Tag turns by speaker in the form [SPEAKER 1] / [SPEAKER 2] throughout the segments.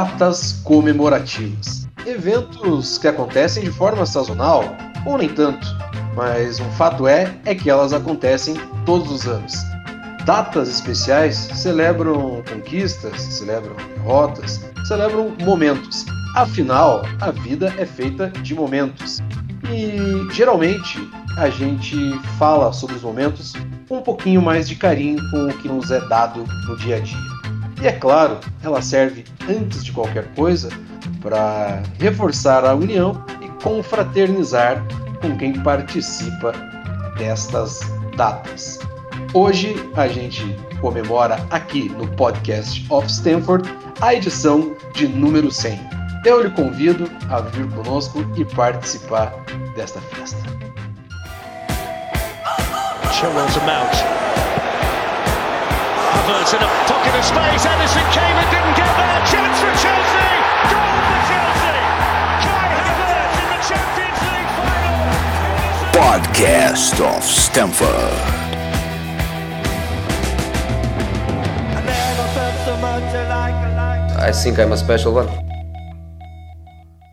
[SPEAKER 1] datas comemorativas. Eventos que acontecem de forma sazonal, ou nem tanto, mas um fato é é que elas acontecem todos os anos. Datas especiais celebram conquistas, celebram derrotas, celebram momentos. Afinal, a vida é feita de momentos. E geralmente a gente fala sobre os momentos com um pouquinho mais de carinho com o que nos é dado no dia a dia. E é claro, ela serve antes de qualquer coisa para reforçar a união e confraternizar com quem participa destas datas. Hoje a gente comemora aqui no podcast of Stanford a edição de número 100. Eu lhe convido a vir conosco e participar desta festa.
[SPEAKER 2] Chilwell's a mount. Havertz in a pocket of space. Edison came and didn't get there. Chance for Chelsea. Goal for Chelsea. Kai Havertz in the Champions League final.
[SPEAKER 3] Podcast of Stamford.
[SPEAKER 4] I think I'm a special one.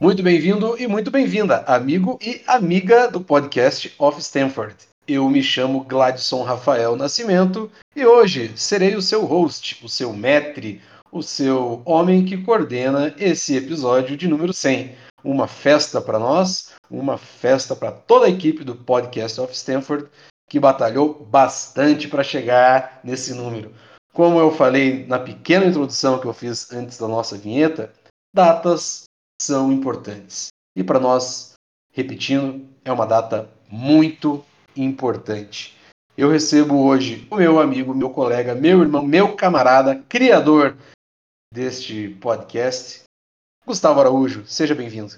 [SPEAKER 1] Muito bem-vindo e muito bem-vinda, amigo e amiga do podcast of Stanford. Eu me chamo Gladson Rafael Nascimento e hoje serei o seu host, o seu metre, o seu homem que coordena esse episódio de número 100. Uma festa para nós, uma festa para toda a equipe do podcast of Stanford que batalhou bastante para chegar nesse número. Como eu falei na pequena introdução que eu fiz antes da nossa vinheta, datas são importantes. E para nós, repetindo, é uma data muito importante. Eu recebo hoje o meu amigo, meu colega, meu irmão, meu camarada, criador deste podcast, Gustavo Araújo. Seja bem-vindo.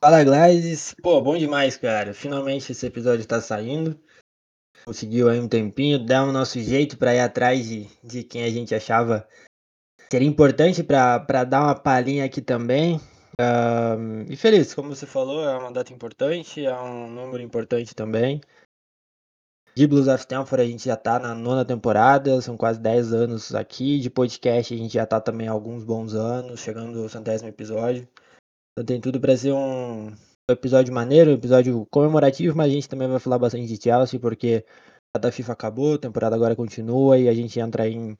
[SPEAKER 5] Fala, Gladys. Pô, bom demais, cara. Finalmente esse episódio tá saindo. Conseguiu aí um tempinho, dar o nosso jeito para ir atrás de, de quem a gente achava seria importante para dar uma palhinha aqui também. Um, e feliz, como você falou, é uma data importante, é um número importante também. De Blues of Stanford a gente já tá na nona temporada, são quase 10 anos aqui. De podcast a gente já tá também há alguns bons anos, chegando ao centésimo episódio. Então tem tudo para ser um episódio maneiro, um episódio comemorativo, mas a gente também vai falar bastante de Chelsea, porque a da FIFA acabou, a temporada agora continua e a gente entra em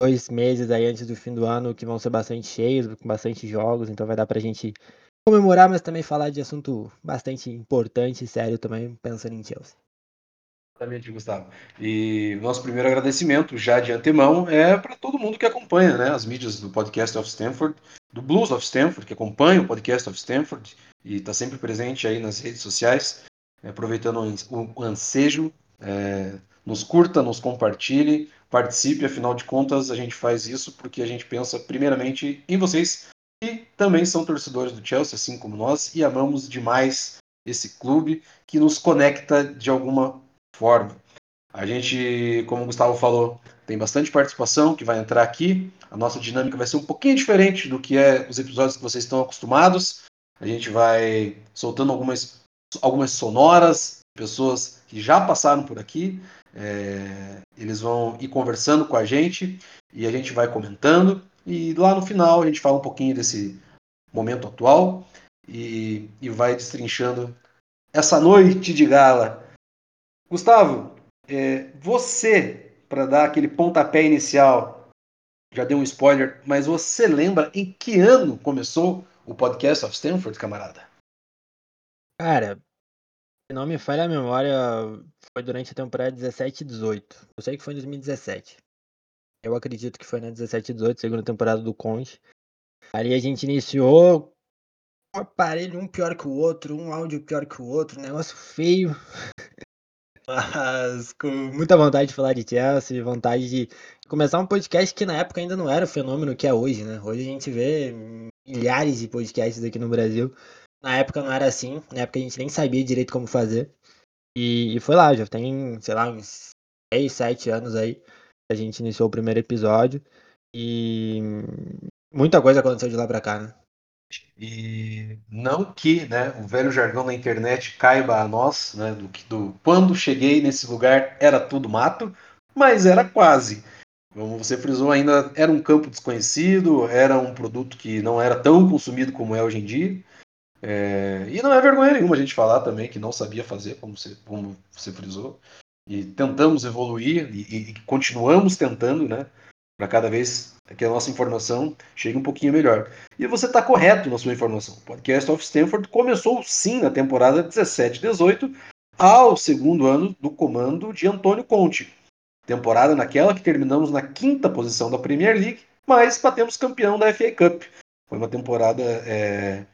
[SPEAKER 5] dois meses aí antes do fim do ano que vão ser bastante cheios, com bastante jogos, então vai dar pra gente comemorar, mas também falar de assunto bastante importante e sério também, pensando em Chelsea.
[SPEAKER 1] Exatamente, Gustavo. E nosso primeiro agradecimento, já de antemão, é para todo mundo que acompanha né, as mídias do podcast of Stanford, do Blues of Stanford, que acompanha o podcast of Stanford e está sempre presente aí nas redes sociais, aproveitando o ansejo. É, nos curta, nos compartilhe, participe, afinal de contas a gente faz isso porque a gente pensa primeiramente em vocês, que também são torcedores do Chelsea, assim como nós, e amamos demais esse clube que nos conecta de alguma forma. A gente, como o Gustavo falou, tem bastante participação que vai entrar aqui. A nossa dinâmica vai ser um pouquinho diferente do que é os episódios que vocês estão acostumados. A gente vai soltando algumas, algumas sonoras, pessoas que já passaram por aqui. É, eles vão ir conversando com a gente e a gente vai comentando. E lá no final a gente fala um pouquinho desse momento atual e, e vai destrinchando essa noite de gala. Gustavo, é, você, para dar aquele pontapé inicial, já deu um spoiler, mas você lembra em que ano começou o podcast of Stanford, camarada?
[SPEAKER 5] Cara, se não me falha a memória, foi durante a temporada 17 e 18. Eu sei que foi em 2017. Eu acredito que foi na 17 e 18, segunda temporada do Conte. Ali a gente iniciou um aparelho um pior que o outro, um áudio pior que o outro, negócio feio. Mas com muita vontade de falar de Chelsea, vontade de começar um podcast que na época ainda não era o fenômeno que é hoje, né? Hoje a gente vê milhares de podcasts aqui no Brasil. Na época não era assim, na época a gente nem sabia direito como fazer. E, e foi lá, já tem, sei lá, uns 6, 7 anos aí. A gente iniciou o primeiro episódio. E muita coisa aconteceu de lá pra cá, né?
[SPEAKER 1] E não que né, o velho jargão da internet caiba a nós, né, do do quando cheguei nesse lugar era tudo mato, mas era quase. Como você frisou, ainda era um campo desconhecido, era um produto que não era tão consumido como é hoje em dia. É, e não é vergonha nenhuma a gente falar também que não sabia fazer, como você, como você frisou. E tentamos evoluir e, e continuamos tentando, né? Para cada vez que a nossa informação chegue um pouquinho melhor. E você está correto na sua informação. O Podcast of Stanford começou sim na temporada 17-18, ao segundo ano do comando de Antônio Conte. Temporada naquela que terminamos na quinta posição da Premier League, mas batemos campeão da FA Cup. Foi uma temporada, é,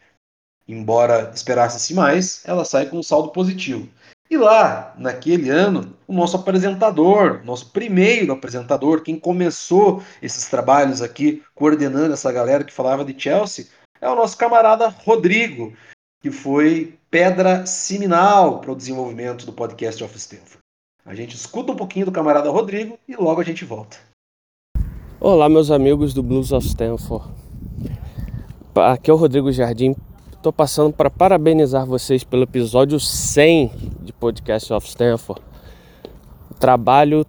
[SPEAKER 1] embora esperasse-se mais, ela sai com um saldo positivo. E lá, naquele ano, o nosso apresentador, nosso primeiro apresentador, quem começou esses trabalhos aqui, coordenando essa galera que falava de Chelsea, é o nosso camarada Rodrigo, que foi pedra seminal para o desenvolvimento do podcast of Stanford. A gente escuta um pouquinho do camarada Rodrigo e logo a gente volta.
[SPEAKER 6] Olá, meus amigos do Blues of Stanford. Aqui é o Rodrigo Jardim. Estou passando para parabenizar vocês pelo episódio 100 de Podcast of Stanford. O trabalho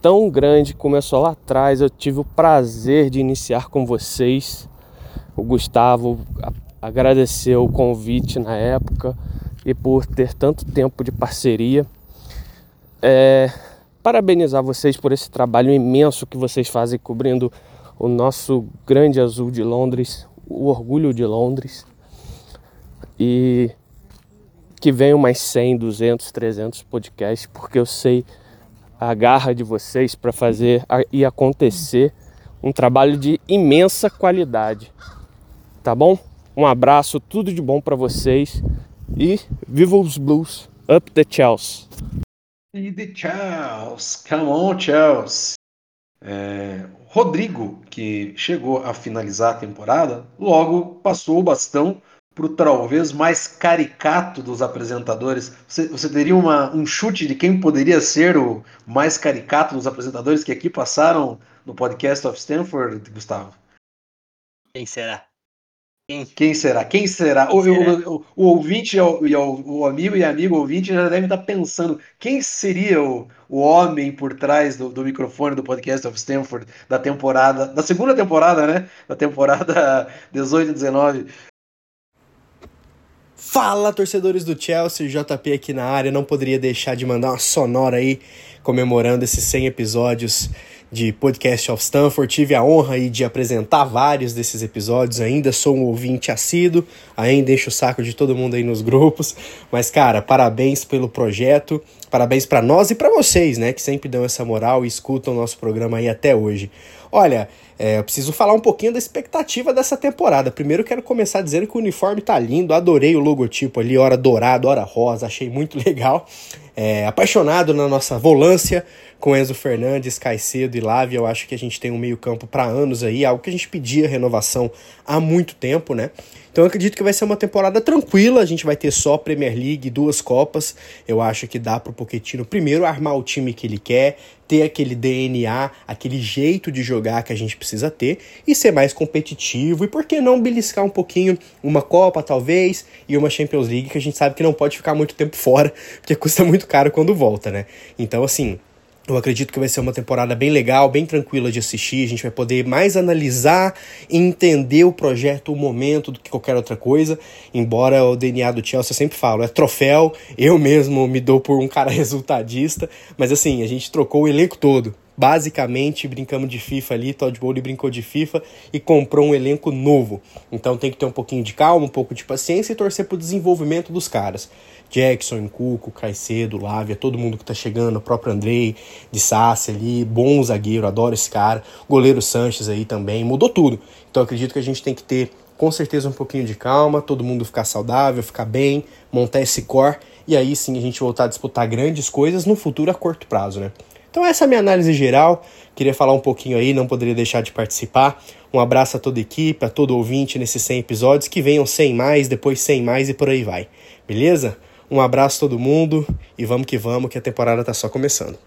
[SPEAKER 6] tão grande começou lá atrás. Eu tive o prazer de iniciar com vocês. O Gustavo agradeceu o convite na época e por ter tanto tempo de parceria. É, parabenizar vocês por esse trabalho imenso que vocês fazem cobrindo o nosso grande azul de Londres, o orgulho de Londres. E que venham mais 100, 200, 300 podcasts, porque eu sei a garra de vocês para fazer e acontecer um trabalho de imensa qualidade. Tá bom? Um abraço, tudo de bom para vocês e viva os Blues! Up the Chelsea!
[SPEAKER 1] E the Chelsea! Come on, Chelsea! É, Rodrigo, que chegou a finalizar a temporada, logo passou o bastão para o talvez mais caricato dos apresentadores. Você, você teria uma, um chute de quem poderia ser o mais caricato dos apresentadores que aqui passaram no podcast of Stanford, Gustavo?
[SPEAKER 5] Quem será?
[SPEAKER 1] Quem, Quem será? Quem será? Quem o, será? O, o, o, ouvinte, o, amigo e amigo ouvinte já devem estar pensando quem seria o, o homem por trás do, do microfone do podcast of Stanford da temporada, da segunda temporada, né? Da temporada 18 e 19.
[SPEAKER 7] Fala, torcedores do Chelsea, JP aqui na área. Não poderia deixar de mandar uma sonora aí comemorando esses 100 episódios de Podcast of Stanford. Tive a honra aí de apresentar vários desses episódios. Ainda sou um ouvinte assíduo, ainda encho o saco de todo mundo aí nos grupos. Mas, cara, parabéns pelo projeto. Parabéns para nós e para vocês, né, que sempre dão essa moral e escutam o nosso programa aí até hoje. Olha, é, eu preciso falar um pouquinho da expectativa dessa temporada. Primeiro quero começar dizendo que o uniforme tá lindo, adorei o logotipo ali, hora dourado, hora rosa, achei muito legal. É, apaixonado na nossa volância, com Enzo Fernandes, Caicedo e Lávia, eu acho que a gente tem um meio-campo para anos aí, algo que a gente pedia renovação há muito tempo, né? Então eu acredito que vai ser uma temporada tranquila, a gente vai ter só Premier League, duas Copas. Eu acho que dá pro Pochettino primeiro armar o time que ele quer, ter aquele DNA, aquele jeito de jogar que a gente precisa ter e ser mais competitivo e por que não beliscar um pouquinho uma Copa talvez e uma Champions League que a gente sabe que não pode ficar muito tempo fora, porque custa muito caro quando volta, né? Então assim, eu acredito que vai ser uma temporada bem legal, bem tranquila de assistir. A gente vai poder mais analisar e entender o projeto, o momento do que qualquer outra coisa. Embora o DNA do Chelsea eu sempre falo, é troféu. Eu mesmo me dou por um cara resultadista. Mas assim, a gente trocou o elenco todo. Basicamente, brincamos de FIFA ali, Todd Bowley brincou de FIFA e comprou um elenco novo. Então tem que ter um pouquinho de calma, um pouco de paciência e torcer pro desenvolvimento dos caras. Jackson, Cuco, Caicedo, Lávia, todo mundo que tá chegando, o próprio Andrei, de Sassi ali, bom zagueiro, adoro esse cara, goleiro Sanches aí também, mudou tudo. Então acredito que a gente tem que ter com certeza um pouquinho de calma, todo mundo ficar saudável, ficar bem, montar esse core e aí sim a gente voltar a disputar grandes coisas no futuro a curto prazo, né? Então essa é a minha análise geral. Queria falar um pouquinho aí, não poderia deixar de participar. Um abraço a toda a equipe, a todo ouvinte nesses 100 episódios, que venham 100 mais, depois 100 mais e por aí vai. Beleza? Um abraço a todo mundo e vamos que vamos, que a temporada está só começando.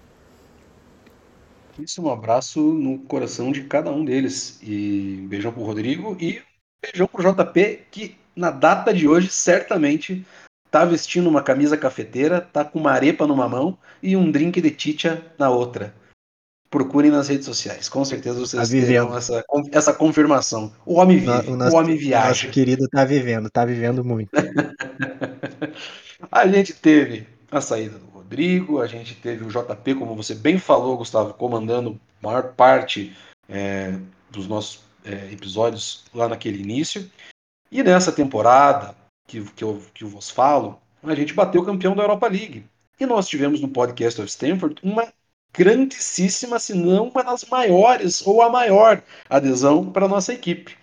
[SPEAKER 1] Isso, um abraço no coração de cada um deles. E beijão pro Rodrigo e beijão pro JP, que na data de hoje certamente tá vestindo uma camisa cafeteira, tá com uma arepa numa mão e um drink de chicha na outra. procurem nas redes sociais. Com certeza vocês
[SPEAKER 5] Tá
[SPEAKER 1] terão essa, essa confirmação. O homem vive,
[SPEAKER 5] o
[SPEAKER 1] o,
[SPEAKER 5] nosso,
[SPEAKER 1] homem
[SPEAKER 5] o
[SPEAKER 1] viaja.
[SPEAKER 5] nosso querido tá vivendo, tá vivendo muito.
[SPEAKER 1] A gente teve a saída do Rodrigo, a gente teve o JP, como você bem falou, Gustavo, comandando a maior parte é, dos nossos é, episódios lá naquele início. E nessa temporada que, que, eu, que eu vos falo, a gente bateu campeão da Europa League. E nós tivemos no podcast of Stanford uma grandíssima, se não uma das maiores ou a maior adesão para a nossa equipe.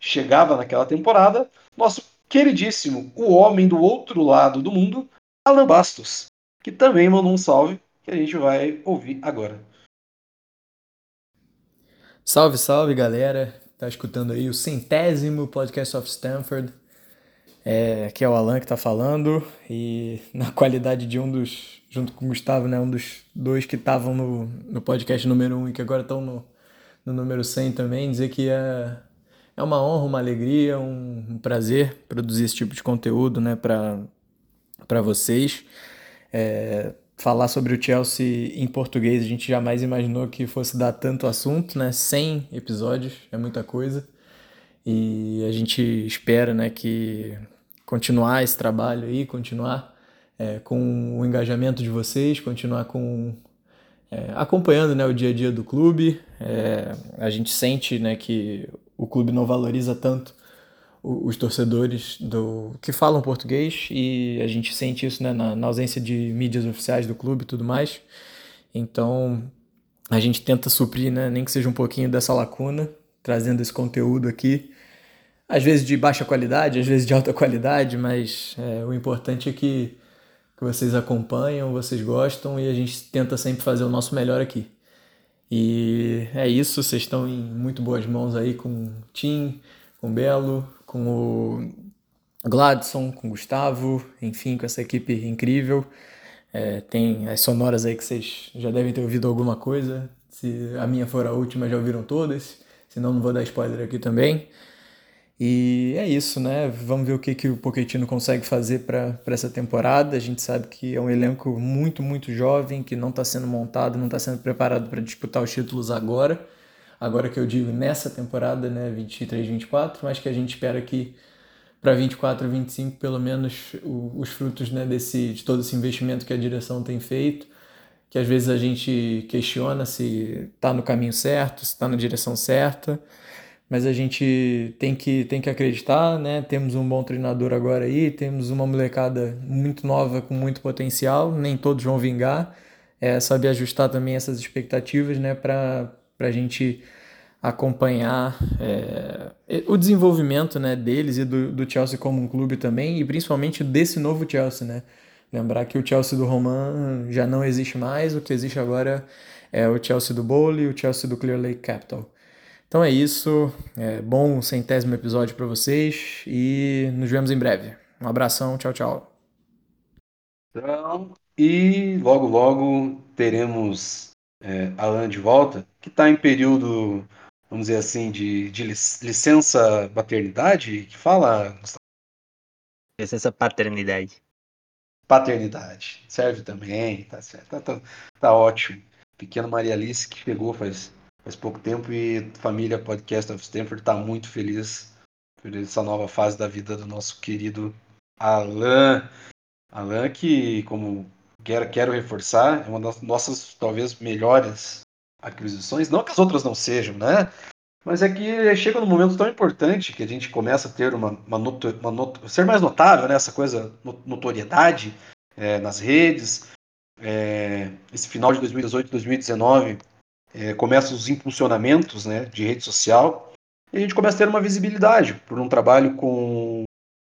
[SPEAKER 1] Chegava naquela temporada nosso queridíssimo, o homem do outro lado do mundo, Alan Bastos, que também mandou um salve que a gente vai ouvir agora.
[SPEAKER 8] Salve, salve galera, tá escutando aí o centésimo podcast of Stanford. É, aqui é o Alan que tá falando e na qualidade de um dos, junto com o Gustavo, né, um dos dois que estavam no, no podcast número 1 um, e que agora estão no, no número 100 também, dizer que é, é uma honra, uma alegria, um, um prazer produzir esse tipo de conteúdo né, para vocês. É, falar sobre o Chelsea em português, a gente jamais imaginou que fosse dar tanto assunto, né? 100 episódios é muita coisa. E a gente espera, né, que continuar esse trabalho aí, continuar é, com o engajamento de vocês, continuar com é, acompanhando, né, o dia a dia do clube. É, a gente sente, né, que o clube não valoriza tanto os torcedores do que falam português e a gente sente isso né, na, na, ausência de mídias oficiais do clube e tudo mais. Então a gente tenta suprir, né, nem que seja um pouquinho dessa lacuna, trazendo esse conteúdo aqui. Às vezes de baixa qualidade, às vezes de alta qualidade, mas é, o importante é que, que vocês acompanham, vocês gostam e a gente tenta sempre fazer o nosso melhor aqui. E é isso, vocês estão em muito boas mãos aí com o Tim, com o Belo, com o Gladson, com o Gustavo, enfim, com essa equipe incrível. É, tem as sonoras aí que vocês já devem ter ouvido alguma coisa. Se a minha for a última, já ouviram todas. Senão, não vou dar spoiler aqui também. E é isso, né? Vamos ver o que, que o Pochettino consegue fazer para essa temporada. A gente sabe que é um elenco muito, muito jovem, que não está sendo montado, não está sendo preparado para disputar os títulos agora agora que eu digo nessa temporada, né, 23, 24, mas que a gente espera que para 24, 25, pelo menos o, os frutos né, desse, de todo esse investimento que a direção tem feito, que às vezes a gente questiona se está no caminho certo, se está na direção certa, mas a gente tem que, tem que acreditar, né? Temos um bom treinador agora aí, temos uma molecada muito nova com muito potencial, nem todos vão vingar, é saber ajustar também essas expectativas, né, para a gente acompanhar é, o desenvolvimento né, deles e do, do, Chelsea como um clube também, e principalmente desse novo Chelsea. Né? Lembrar que o Chelsea do Roman já não existe mais, o que existe agora é o Chelsea do Bowley e o Chelsea do Clear Lake Capital. Então é isso, é bom centésimo episódio para vocês e nos vemos em breve. Um abração, tchau, tchau.
[SPEAKER 1] Então, e logo, logo teremos é, Alan de volta, que está em período, vamos dizer assim, de, de licença paternidade, que fala, Gustavo?
[SPEAKER 5] Licença paternidade.
[SPEAKER 1] Paternidade, serve também, tá certo, tá, tá, tá ótimo. Pequena Maria Alice que chegou faz, faz pouco tempo e família Podcast of Stanford está muito feliz por essa nova fase da vida do nosso querido Alan. Alan que, como quero, quero reforçar, é uma das nossas, talvez, melhores aquisições. Não que as outras não sejam, né? Mas é que chega num momento tão importante que a gente começa a ter uma, uma, noto, uma noto, ser mais notável, né? Essa coisa, notoriedade é, nas redes. É, esse final de 2018, 2019, é, começa os impulsionamentos né, de rede social e a gente começa a ter uma visibilidade por um trabalho com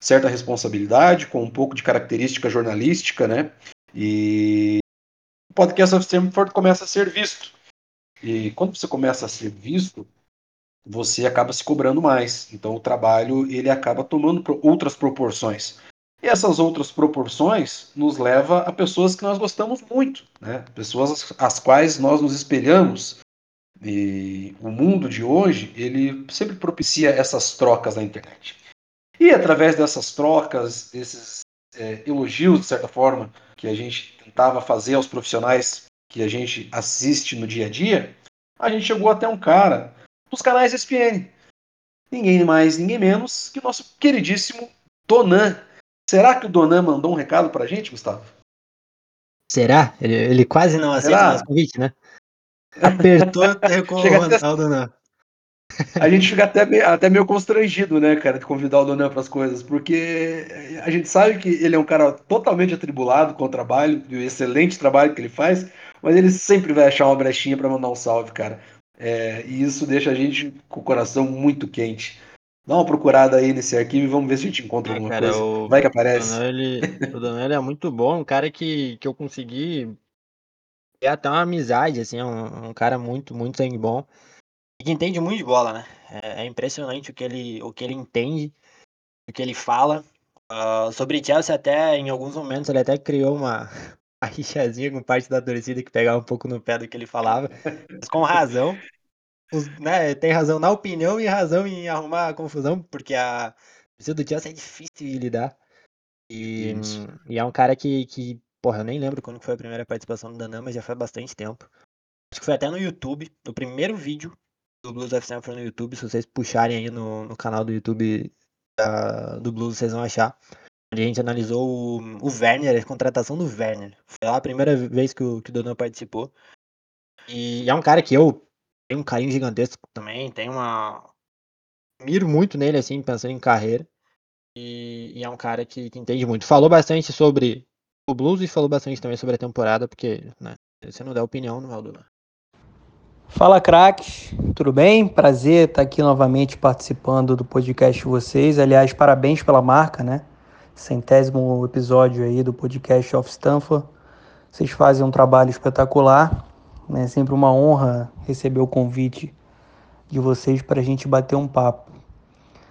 [SPEAKER 1] certa responsabilidade, com um pouco de característica jornalística, né? E o podcast of Stanford começa a ser visto. E quando você começa a ser visto, você acaba se cobrando mais. Então o trabalho ele acaba tomando outras proporções. E essas outras proporções nos leva a pessoas que nós gostamos muito, né? Pessoas às quais nós nos espelhamos. E o mundo de hoje, ele sempre propicia essas trocas na internet. E através dessas trocas, desses é, elogios, de certa forma, que a gente tentava fazer aos profissionais que a gente assiste no dia a dia, a gente chegou até um cara dos canais ESPN. Ninguém mais, ninguém menos que o nosso queridíssimo Donan. Será que o Donan mandou um recado pra gente, Gustavo?
[SPEAKER 5] Será? Ele, ele quase não aceita o nosso convite, né? Apertou com o Ronaldo, não.
[SPEAKER 1] A gente fica até meio, até meio constrangido, né, cara, de convidar o Donan para as coisas, porque a gente sabe que ele é um cara totalmente atribulado com o trabalho, o excelente trabalho que ele faz, mas ele sempre vai achar uma brechinha para mandar um salve, cara. É, e isso deixa a gente com o coração muito quente. Dá uma procurada aí nesse arquivo e vamos ver se a gente encontra alguma cara, coisa. O, vai que aparece.
[SPEAKER 5] O Danelli, o Danelli é muito bom, um cara que, que eu consegui ter até uma amizade, assim, um, um cara muito, muito sangue bom. E que entende muito de bola, né? É, é, impressionante o que ele, o que ele entende, o que ele fala. Uh, sobre Chelsea, até em alguns momentos, ele até criou uma, uma rixazinha com parte da torcida que pegava um pouco no pé do que ele falava, mas com razão. Os, né, tem razão na opinião e razão em arrumar a confusão, porque a torcida do Chelsea é difícil de lidar. E, e, é um cara que, que, porra, eu nem lembro quando foi a primeira participação do Danã, mas já faz bastante tempo. Acho que foi até no YouTube, o primeiro vídeo do Blues FM foi no YouTube. Se vocês puxarem aí no, no canal do YouTube uh, do Blues, vocês vão achar. A gente analisou o, o Werner, a contratação do Werner. Foi lá a primeira vez que o, que o participou. E é um cara que eu tenho um carinho gigantesco também. Tenho uma. Miro muito nele, assim, pensando em carreira. E, e é um cara que, que, entende muito. Falou bastante sobre o Blues e falou bastante também sobre a temporada, porque, né, você não dá opinião, não é o Donan.
[SPEAKER 9] Fala craques, tudo bem? Prazer estar aqui novamente participando do podcast de vocês. Aliás, parabéns pela marca, né? Centésimo episódio aí do podcast of Stanford. Vocês fazem um trabalho espetacular. É né? sempre uma honra receber o convite de vocês para a gente bater um papo.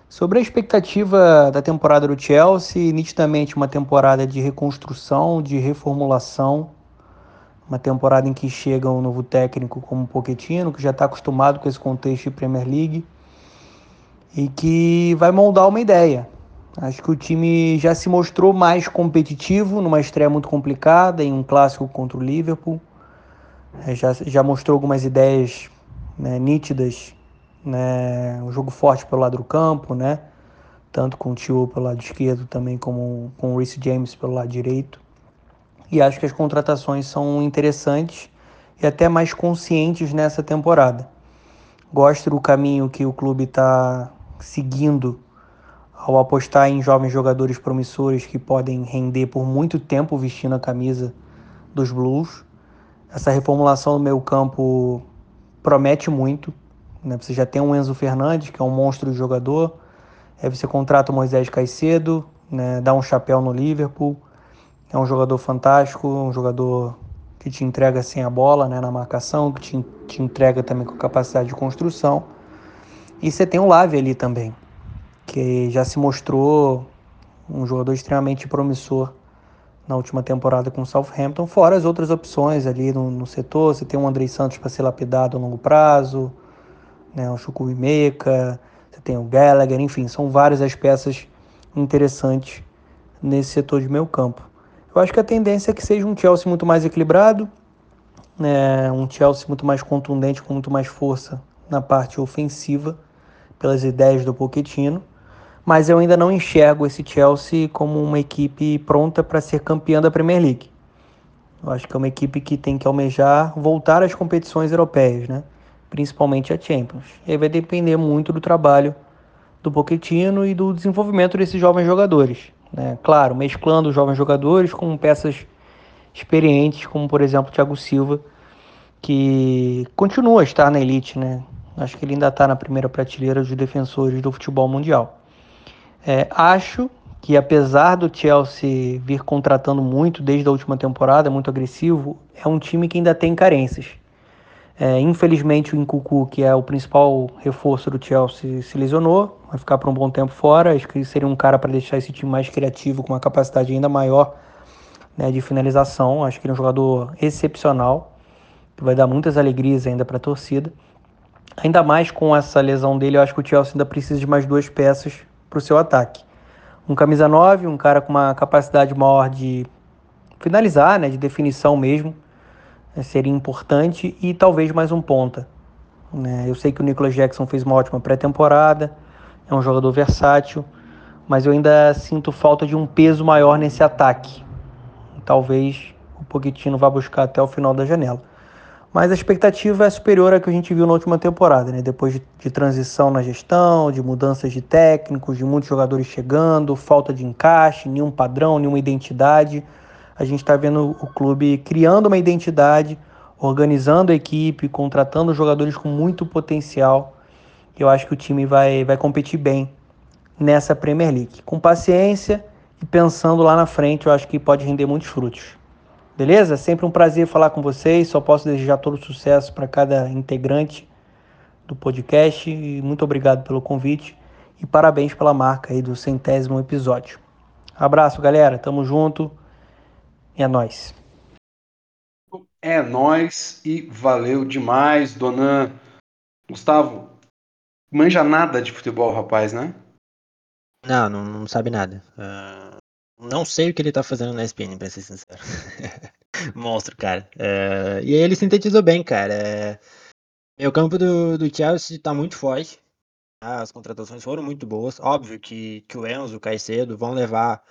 [SPEAKER 9] Sobre a expectativa da temporada do Chelsea, nitidamente uma temporada de reconstrução, de reformulação uma temporada em que chega um novo técnico como o Pochettino, que já está acostumado com esse contexto de Premier League e que vai moldar uma ideia. Acho que o time já se mostrou mais competitivo numa estreia muito complicada, em um clássico contra o Liverpool. É, já, já mostrou algumas ideias né, nítidas, né, um jogo forte pelo lado do campo, né, tanto com o Tio pelo lado esquerdo, também como com o Reece James pelo lado direito e acho que as contratações são interessantes e até mais conscientes nessa temporada. Gosto do caminho que o clube está seguindo ao apostar em jovens jogadores promissores que podem render por muito tempo vestindo a camisa dos Blues. Essa reformulação do meio campo promete muito. Né? Você já tem um Enzo Fernandes, que é um monstro de jogador. Aí você contrata o Moisés Caicedo, né? dá um chapéu no Liverpool. É um jogador fantástico, um jogador que te entrega sem a bola né, na marcação, que te, te entrega também com capacidade de construção. E você tem o Lave ali também, que já se mostrou um jogador extremamente promissor na última temporada com o Southampton, fora as outras opções ali no, no setor. Você tem o Andrei Santos para ser lapidado a longo prazo, né, o Chukwuemeka, você tem o Gallagher, enfim, são várias as peças interessantes nesse setor de meio campo. Eu acho que a tendência é que seja um Chelsea muito mais equilibrado, né? um Chelsea muito mais contundente, com muito mais força na parte ofensiva, pelas ideias do Pochettino. Mas eu ainda não enxergo esse Chelsea como uma equipe pronta para ser campeã da Premier League. Eu acho que é uma equipe que tem que almejar voltar às competições europeias, né? principalmente a Champions. E aí vai depender muito do trabalho do Pochettino e do desenvolvimento desses jovens jogadores. Né? Claro, mesclando jovens jogadores com peças experientes, como por exemplo o Thiago Silva, que continua a estar na elite, né? Acho que ele ainda está na primeira prateleira dos defensores do futebol mundial. É, acho que apesar do Chelsea vir contratando muito desde a última temporada, muito agressivo, é um time que ainda tem carências. É, infelizmente o Incucu, que é o principal reforço do Chelsea, se lesionou, vai ficar por um bom tempo fora. Acho que seria um cara para deixar esse time mais criativo, com uma capacidade ainda maior né, de finalização. Acho que ele é um jogador excepcional, que vai dar muitas alegrias ainda para a torcida. Ainda mais com essa lesão dele, eu acho que o Chelsea ainda precisa de mais duas peças para o seu ataque. Um camisa 9, um cara com uma capacidade maior de finalizar, né, de definição mesmo, seria importante, e talvez mais um ponta. Né? Eu sei que o Nicolas Jackson fez uma ótima pré-temporada, é um jogador versátil, mas eu ainda sinto falta de um peso maior nesse ataque. Talvez o Pochettino vá buscar até o final da janela. Mas a expectativa é superior à que a gente viu na última temporada, né? Depois de, de transição na gestão, de mudanças de técnicos, de muitos jogadores chegando, falta de encaixe, nenhum padrão, nenhuma identidade. A gente está vendo o clube criando uma identidade, organizando a equipe, contratando jogadores com muito potencial. Eu acho que o time vai, vai competir bem nessa Premier League. Com paciência e pensando lá na frente, eu acho que pode render muitos frutos. Beleza? Sempre um prazer falar com vocês. Só posso desejar todo sucesso para cada integrante do podcast. E muito obrigado pelo convite e parabéns pela marca aí do centésimo episódio. Abraço, galera. Tamo junto. E é nóis.
[SPEAKER 1] É nóis e valeu demais, dona Gustavo. Manja nada de futebol, rapaz, né?
[SPEAKER 5] Não, não, não sabe nada. Uh, não sei o que ele tá fazendo na SPN, pra ser sincero. Monstro, cara. Uh, e aí ele sintetizou bem, cara. Uh, meu campo do, do Chelsea tá muito forte. Tá? As contratações foram muito boas. Óbvio que, que o Enzo, o Caicedo vão levar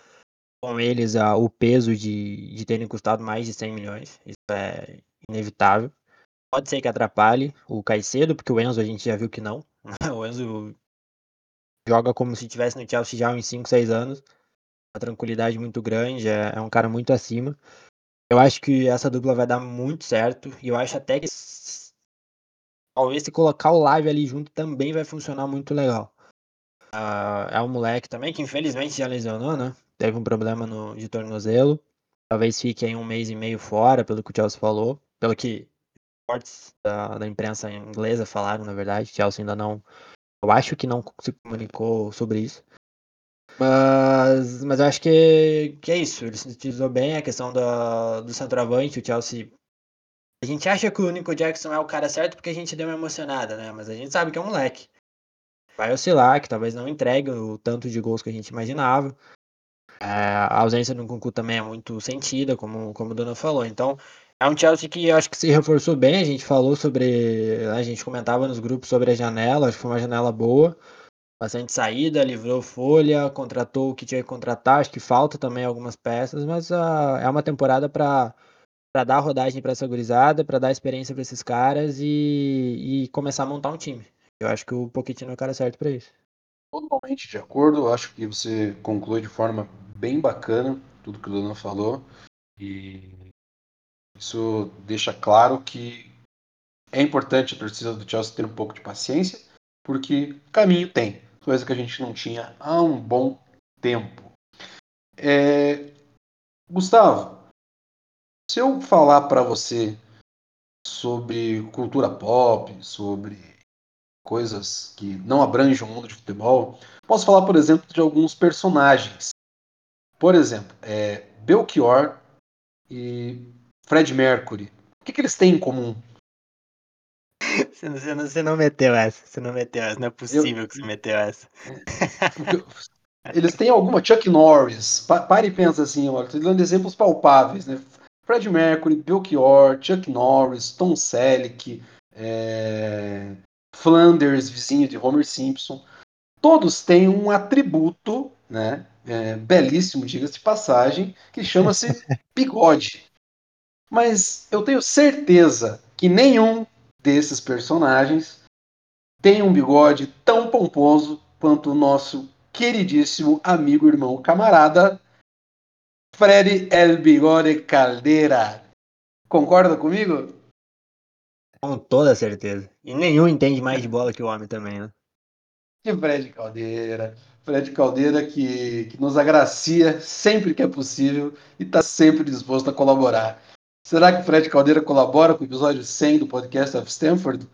[SPEAKER 5] com eles a, o peso de, de terem custado mais de 100 milhões. Isso é inevitável. Pode ser que atrapalhe o Caicedo, porque o Enzo a gente já viu que não. o Enzo joga como se estivesse no Chelsea já há uns 5, 6 anos. Uma tranquilidade muito grande, é, é um cara muito acima. Eu acho que essa dupla vai dar muito certo. E eu acho até que talvez se colocar o live ali junto também vai funcionar muito legal. Uh, é um moleque também que infelizmente já lesionou, né? Teve um problema no, de tornozelo. Talvez fique aí um mês e meio fora, pelo que o Chelsea falou. Pelo que reportes da, da imprensa inglesa falaram, na verdade. Chelsea ainda não. Eu acho que não se comunicou sobre isso. Mas, mas eu acho que, que é isso. Ele sintetizou bem a questão da, do centroavante. O Chelsea. A gente acha que o Nico Jackson é o cara certo porque a gente deu uma emocionada, né? Mas a gente sabe que é um moleque. Vai oscilar, que talvez não entregue o tanto de gols que a gente imaginava. É, a ausência do Kunku também é muito sentida, como, como o Dona falou. Então, é um Chelsea que acho que se reforçou bem. A gente falou sobre. A gente comentava nos grupos sobre a janela, acho que foi uma janela boa. Bastante saída, livrou folha, contratou o que tinha que contratar. Acho que falta também algumas peças, mas uh, é uma temporada para para dar rodagem para essa gurizada, para dar experiência para esses caras e, e começar a montar um time. Eu acho que o Pochettino é o cara certo para isso.
[SPEAKER 1] Totalmente de acordo. Acho que você conclui de forma bem bacana tudo que o Dona falou. E isso deixa claro que é importante a torcida do Chelsea ter um pouco de paciência, porque caminho tem, coisa que a gente não tinha há um bom tempo. É... Gustavo, se eu falar para você sobre cultura pop, sobre coisas que não abrangem o mundo de futebol, posso falar, por exemplo, de alguns personagens. Por exemplo, é, Belchior e Fred Mercury. O que, que eles têm em comum?
[SPEAKER 5] Você não, você, não, você não meteu essa, você não meteu essa, não é possível eu, que você meteu essa.
[SPEAKER 1] Eles têm alguma Chuck Norris. Pa, pare e pensa assim, olha, estou dando exemplos palpáveis, né? Fred Mercury, Belchior, Chuck Norris, Tom Selleck, é... Flanders, vizinho de Homer Simpson. Todos têm um atributo, né? É, belíssimo, diga-se de passagem, que chama-se bigode. Mas eu tenho certeza que nenhum desses personagens tem um bigode tão pomposo quanto o nosso queridíssimo amigo, irmão, camarada Freddy El Bigode Caldeira. Concorda comigo?
[SPEAKER 5] Com toda certeza. E nenhum entende mais de bola que o homem também, né?
[SPEAKER 1] Que Fred Caldeira. Fred Caldeira que, que nos agracia sempre que é possível e está sempre disposto a colaborar. Será que Fred Caldeira colabora com o episódio 100 do podcast of Stanford?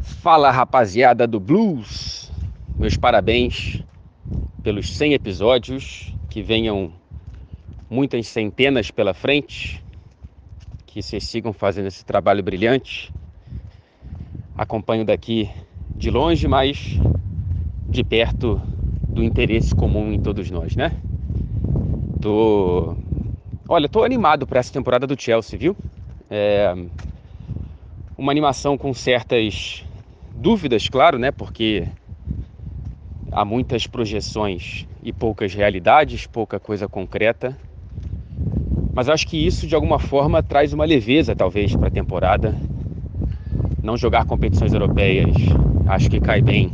[SPEAKER 6] Fala rapaziada do Blues, meus parabéns pelos 100 episódios, que venham muitas centenas pela frente, que vocês sigam fazendo esse trabalho brilhante. Acompanho daqui de longe, mas de perto do interesse comum em todos nós, né? Tô Olha, tô animado para essa temporada do Chelsea, viu? É... uma animação com certas dúvidas, claro, né? Porque há muitas projeções e poucas realidades, pouca coisa concreta. Mas acho que isso de alguma forma traz uma leveza, talvez, para a temporada. Não jogar competições europeias acho que cai bem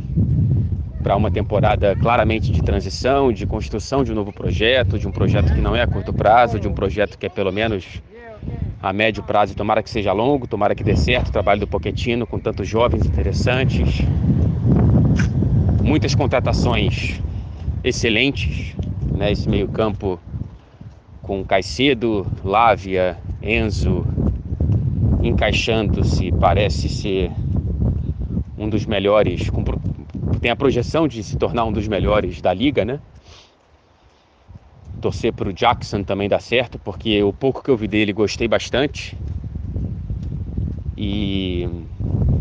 [SPEAKER 6] para uma temporada claramente de transição, de construção de um novo projeto, de um projeto que não é a curto prazo, de um projeto que é pelo menos a médio prazo. Tomara que seja longo, tomara que dê certo o trabalho do Poquetino com tantos jovens interessantes. Muitas contratações excelentes, né? Esse meio-campo com Caicedo, Lávia, Enzo, encaixando-se, parece ser um dos melhores, tem a projeção de se tornar um dos melhores da liga, né? Torcer para o Jackson também dar certo, porque o pouco que eu vi dele gostei bastante. E,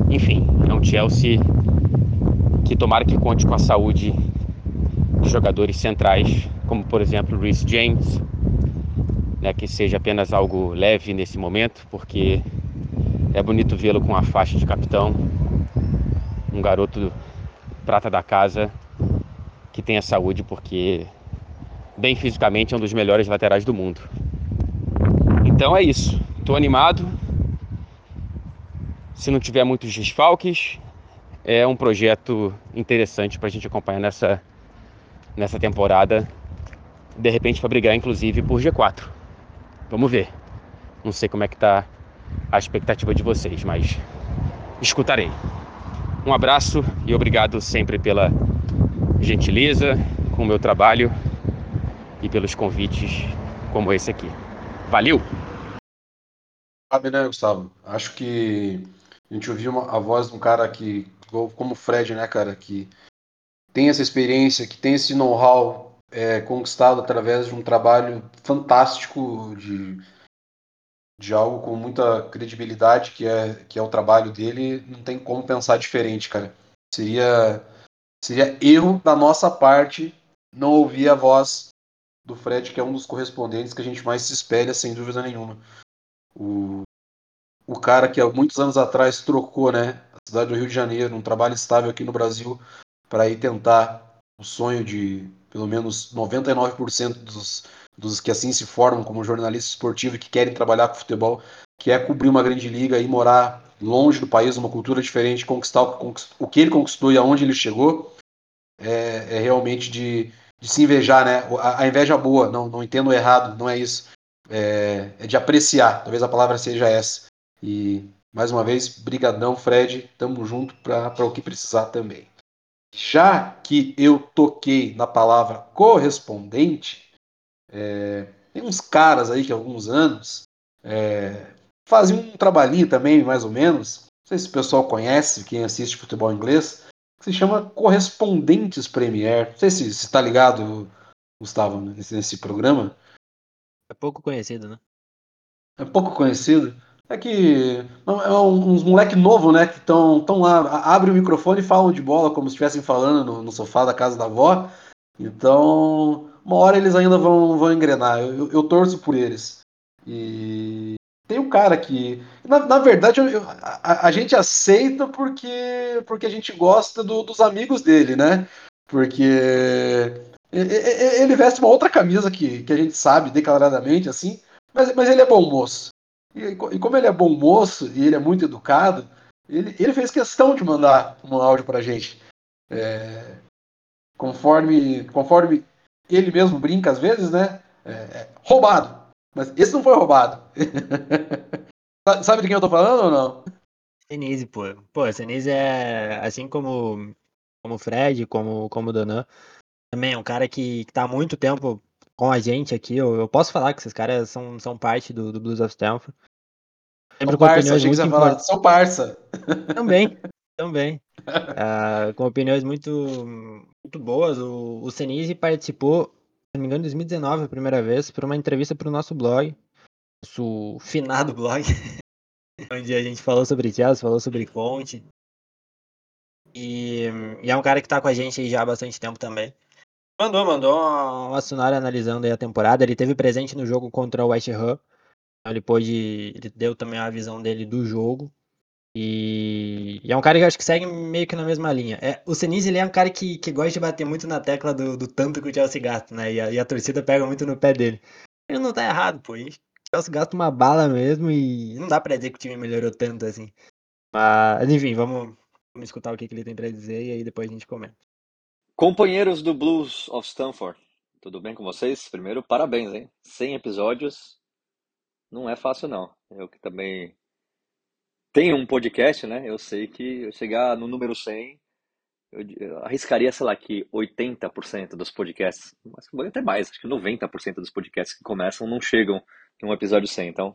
[SPEAKER 6] enfim, é um Chelsea que tomara que conte com a saúde de jogadores centrais, como por exemplo Rhys James, né, que seja apenas algo leve nesse momento, porque é bonito vê-lo com a faixa de capitão, um garoto prata da casa que tenha saúde, porque bem fisicamente é um dos melhores laterais do mundo. Então é isso. Estou animado. Se não tiver muitos desfalques, é um projeto interessante para a gente acompanhar nessa, nessa temporada. De repente para brigar, inclusive, por G4. Vamos ver. Não sei como é que tá a expectativa de vocês, mas escutarei. Um abraço e obrigado sempre pela gentileza com o meu trabalho e pelos convites como esse aqui. Valeu!
[SPEAKER 1] Sabe, né, Gustavo? Acho que a gente ouviu uma, a voz de um cara que, como o Fred, né, cara, que tem essa experiência, que tem esse know-how é, conquistado através de um trabalho fantástico de, de algo com muita credibilidade que é, que é o trabalho dele, não tem como pensar diferente, cara. Seria, seria erro da nossa parte não ouvir a voz do Fred, que é um dos correspondentes que a gente mais se espelha, sem dúvida nenhuma. O, o cara que há muitos anos atrás trocou né, a cidade do Rio de Janeiro, um trabalho estável aqui no Brasil, para ir tentar o sonho de pelo menos 99% dos, dos que assim se formam como jornalistas esportivos que querem trabalhar com futebol, que é cobrir uma grande liga e morar longe do país, uma cultura diferente, conquistar o que ele conquistou e aonde ele chegou, é, é realmente de, de, se invejar, né? A, a, inveja boa, não, não entendo errado, não é isso. É, é de apreciar, talvez a palavra seja essa. E mais uma vez, brigadão, Fred, tamo junto para o que precisar também. Já que eu toquei na palavra correspondente, é, tem uns caras aí que há alguns anos é, faziam um trabalhinho também, mais ou menos. Não sei se o pessoal conhece, quem assiste futebol inglês, que se chama Correspondentes Premier. Não sei se está ligado, Gustavo, nesse, nesse programa.
[SPEAKER 5] É pouco conhecido, né?
[SPEAKER 1] É pouco conhecido. É que é uns moleque novo, né? Que estão tão lá, abre o microfone e falam de bola como se estivessem falando no, no, sofá da casa da avó. Então, uma hora eles ainda vão, vão engrenar. Eu, eu, torço por eles. E tem um cara que, na, na verdade, eu, a, a, gente aceita porque, porque a gente gosta do, dos amigos dele, né? Porque ele veste uma outra camisa que, que a gente sabe declaradamente, assim, mas, mas ele é bom moço. E, e, como ele é bom moço e ele é muito educado, ele, ele fez questão de mandar um áudio pra gente. É, conforme, conforme ele mesmo brinca às vezes, né? É, é, roubado. Mas esse não foi roubado. Sabe de quem eu tô falando ou não?
[SPEAKER 5] Senise, pô. Pô, Senise é assim como como Fred, como como Donan, também é um cara que, que tá há muito tempo com a gente aqui. Eu, eu posso falar que esses caras são, são parte do, do Blues of Stanford.
[SPEAKER 1] Com parça, opiniões muito falar, são parça.
[SPEAKER 5] Também, também. Uh, com opiniões muito, muito boas. O, o Senise participou, se não me engano, em 2019, a primeira vez, por uma entrevista para o nosso blog, nosso finado blog, onde a gente falou sobre Chelsea, falou sobre Conte. E, e, é um cara que está com a gente já há bastante tempo também. Mandou, mandou uma sonora analisando a temporada. Ele teve presente no jogo contra o West Ham. Ele pôde. Ele deu também a visão dele do jogo. E, e, é um cara que eu acho que segue meio que na mesma linha. É, o Senise, ele é um cara que, que gosta de bater muito na tecla do, do tanto que o Chelsea gasta, né? E a, e a, torcida pega muito no pé dele. Ele não tá errado, pô. O Chelsea gasta uma bala mesmo e não dá pra dizer que o time melhorou tanto assim. Mas, enfim, vamos, vamos escutar o que, que ele tem pra dizer e aí depois a gente comenta.
[SPEAKER 10] Companheiros do Blues of Stanford, tudo bem com vocês? Primeiro, parabéns, hein? 100 episódios não é fácil, não. Eu que também tenho um podcast, né? Eu sei que eu chegar no número 100, eu arriscaria, sei lá, que 80% dos podcasts, mas até mais, acho que 90% dos podcasts que começam não chegam em um episódio 100. Então,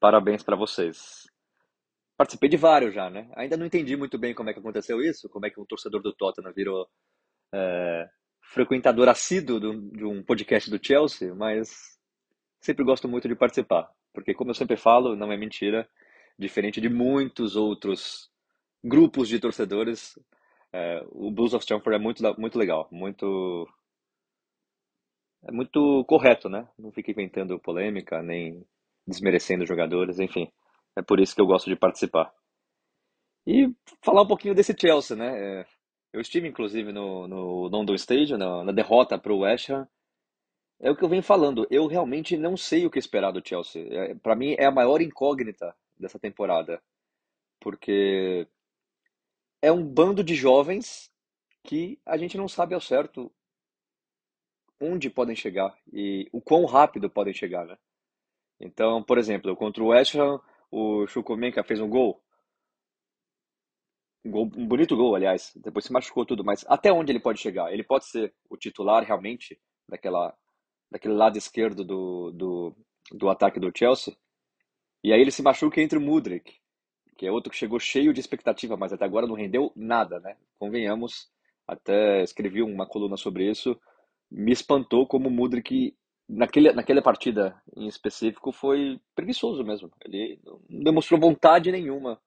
[SPEAKER 10] parabéns para vocês. Participei de vários já, né? Ainda não entendi muito bem como é que aconteceu isso, como é que um torcedor do Tottenham virou é, frequentador assíduo de um podcast do Chelsea, mas sempre gosto muito de participar, porque como eu sempre falo, não é mentira, diferente de muitos outros grupos de torcedores, é, o Blues of Stamford é muito, muito legal, muito é muito correto, né? Não fica inventando polêmica, nem desmerecendo jogadores, enfim. É por isso que eu gosto de participar. E falar um pouquinho desse Chelsea, né? É, eu estive, inclusive, no, no London Stadium, na, na derrota para o West Ham. É o que eu venho falando. Eu realmente não sei o que esperar do Chelsea. É, para mim, é a maior incógnita dessa temporada. Porque é um bando de jovens que a gente não sabe ao certo onde podem chegar e o quão rápido podem chegar, né? Então, por exemplo, contra o West Ham, o Chukwuemeka fez um gol. Um, gol, um bonito gol, aliás. Depois se machucou tudo, mas até onde ele pode chegar? Ele pode ser o titular realmente daquela, daquele lado esquerdo do, do, do ataque do Chelsea? E aí ele se machuca entre o Mudrik, que é outro que chegou cheio de expectativa, mas até agora não rendeu nada, né? Convenhamos, até escrevi uma coluna sobre isso, me espantou como o Mudrik, naquele, naquela partida em específico, foi preguiçoso mesmo. Ele não demonstrou vontade nenhuma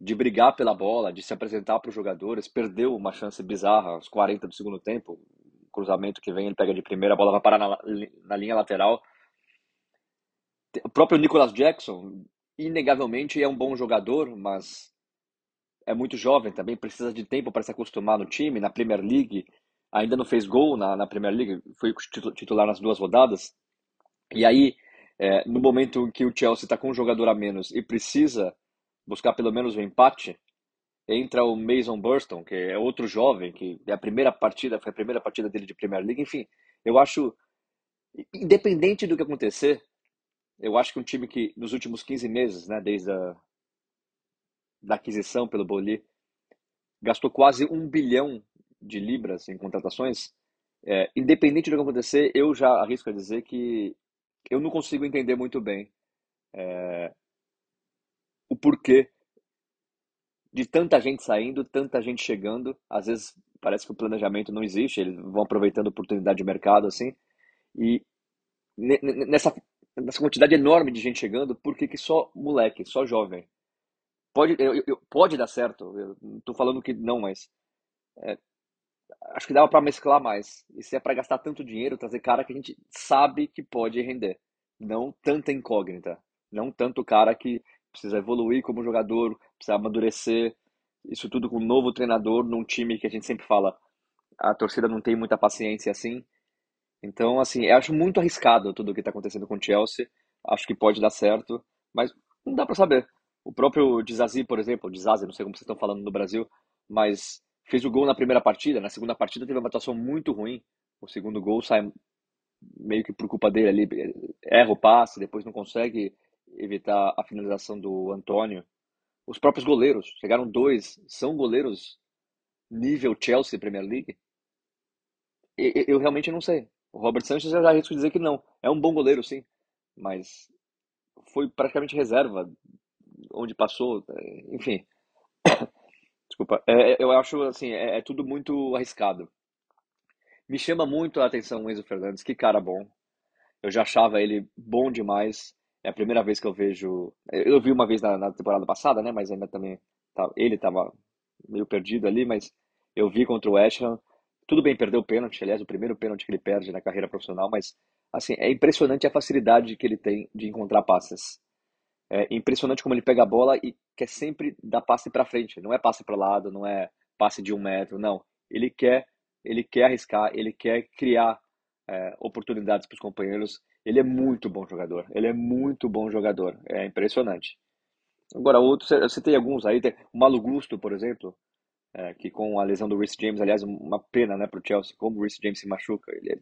[SPEAKER 10] de brigar pela bola, de se apresentar para os jogadores, perdeu uma chance bizarra aos 40 do segundo tempo, cruzamento que vem, ele pega de primeira, a bola vai parar na, na linha lateral, o próprio Nicholas Jackson, inegavelmente, é um bom jogador, mas é muito jovem também, precisa de tempo para se acostumar no time. Na Premier League, ainda não fez gol na, na Premier League, foi titular nas duas rodadas. E aí, é, no momento em que o Chelsea está com um jogador a menos e precisa buscar pelo menos um empate, entra o Mason Burston, que é outro jovem, que é a primeira partida, foi a primeira partida dele de Premier League. Enfim, eu acho, independente do que acontecer, eu acho que um time que nos últimos 15 meses, né, desde a da aquisição pelo Boli, gastou quase um bilhão de libras em contratações, é, independente do que acontecer, eu já arrisco a dizer que eu não consigo entender muito bem é, o porquê de tanta gente saindo, tanta gente chegando. Às vezes parece que o planejamento não existe, eles vão aproveitando oportunidade de mercado assim. E nessa nessa quantidade enorme de gente chegando, por que, que só moleque, só jovem? Pode, eu, eu, pode dar certo, eu não tô falando que não, mas é, acho que dava para mesclar mais. E se é para gastar tanto dinheiro, trazer cara que a gente sabe que pode render, não tanta incógnita, não tanto cara que precisa evoluir como jogador, precisa amadurecer, isso tudo com um novo treinador num time que a gente sempre fala, a torcida não tem muita paciência assim. Então, assim, eu acho muito arriscado tudo o que está acontecendo com o Chelsea. Acho que pode dar certo, mas não dá para saber. O próprio Dizazi, por exemplo, Dizazi, não sei como vocês estão falando no Brasil, mas fez o gol na primeira partida. Na segunda partida teve uma atuação muito ruim. O segundo gol sai meio que por culpa dele ali, erra o passe, depois não consegue evitar a finalização do Antônio. Os próprios goleiros, chegaram dois, são goleiros nível Chelsea Premier League? Eu realmente não sei. O Robert Sanchez já arrisco dizer que não. É um bom goleiro, sim, mas foi praticamente reserva onde passou, é, enfim. Desculpa. É, é, eu acho assim, é, é, tudo muito arriscado. Me chama muito a atenção o Enzo Fernandes, que cara bom. Eu já achava ele bom demais. É a primeira vez que eu vejo. Eu vi uma vez na, na temporada passada, né? Mas ainda também. Tá, ele estava meio perdido ali, mas eu vi contra o West Ham. Tudo bem, perdeu o pênalti, aliás, o primeiro pênalti que ele perde na carreira profissional, mas assim, é impressionante a facilidade que ele tem de encontrar passes. É impressionante como ele pega a bola e quer sempre dar passe para frente. Não é passe para lado, não é passe de um metro, não. Ele quer, ele quer arriscar, ele quer criar é, oportunidades para os companheiros. Ele é muito bom jogador. Ele é muito bom jogador. É impressionante. Agora, outros, eu citei alguns aí. Tem o Malo Gusto, por exemplo, é, que com a lesão do Rhys James, aliás, uma pena né, para o Chelsea, como o Rhys James se machuca. Ele é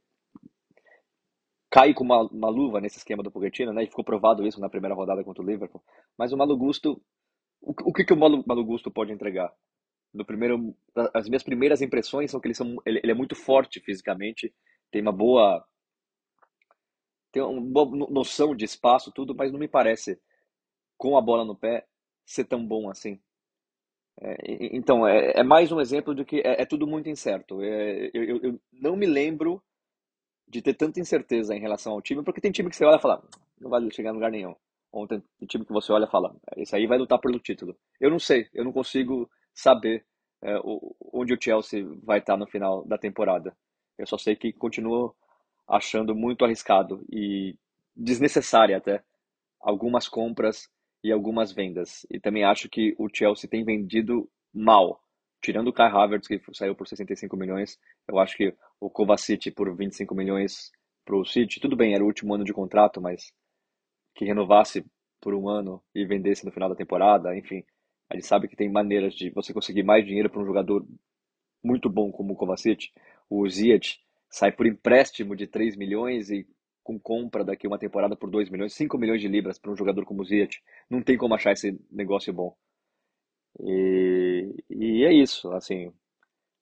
[SPEAKER 10] cai com uma, uma luva nesse esquema do Pochettino, né? E ficou provado isso na primeira rodada contra o Liverpool. Mas o Malo Gusto, o, o que, que o Malo Gusto pode entregar? No primeiro, as minhas primeiras impressões são que ele, são, ele, ele é muito forte fisicamente, tem uma boa tem uma boa noção de espaço, tudo, mas não me parece, com a bola no pé, ser tão bom assim. É, então, é, é, mais um exemplo de que é, é tudo muito incerto. É, eu, eu, não me lembro de ter tanta incerteza em relação ao time, porque tem time que você olha e fala, não vai chegar em lugar nenhum. Ontem tem time que você olha e fala, esse aí vai lutar pelo título. Eu não sei, eu não consigo saber é, onde o Chelsea vai estar no final da temporada. Eu só sei que continuo achando muito arriscado e desnecessária até algumas compras e algumas vendas. E também acho que o Chelsea tem vendido mal tirando o Kai Havertz, que saiu por 65 milhões, eu acho que o Kovacic por 25 milhões para o City, tudo bem, era o último ano de contrato, mas que renovasse por um ano e vendesse no final da temporada, enfim, a gente sabe que tem maneiras de você conseguir mais dinheiro para um jogador muito bom como o Kovacic. O Ziyech sai por empréstimo de 3 milhões e com compra daqui uma temporada por 2 milhões, 5 milhões de libras para um jogador como o Ziyech. Não tem como achar esse negócio bom. E, e é isso, assim,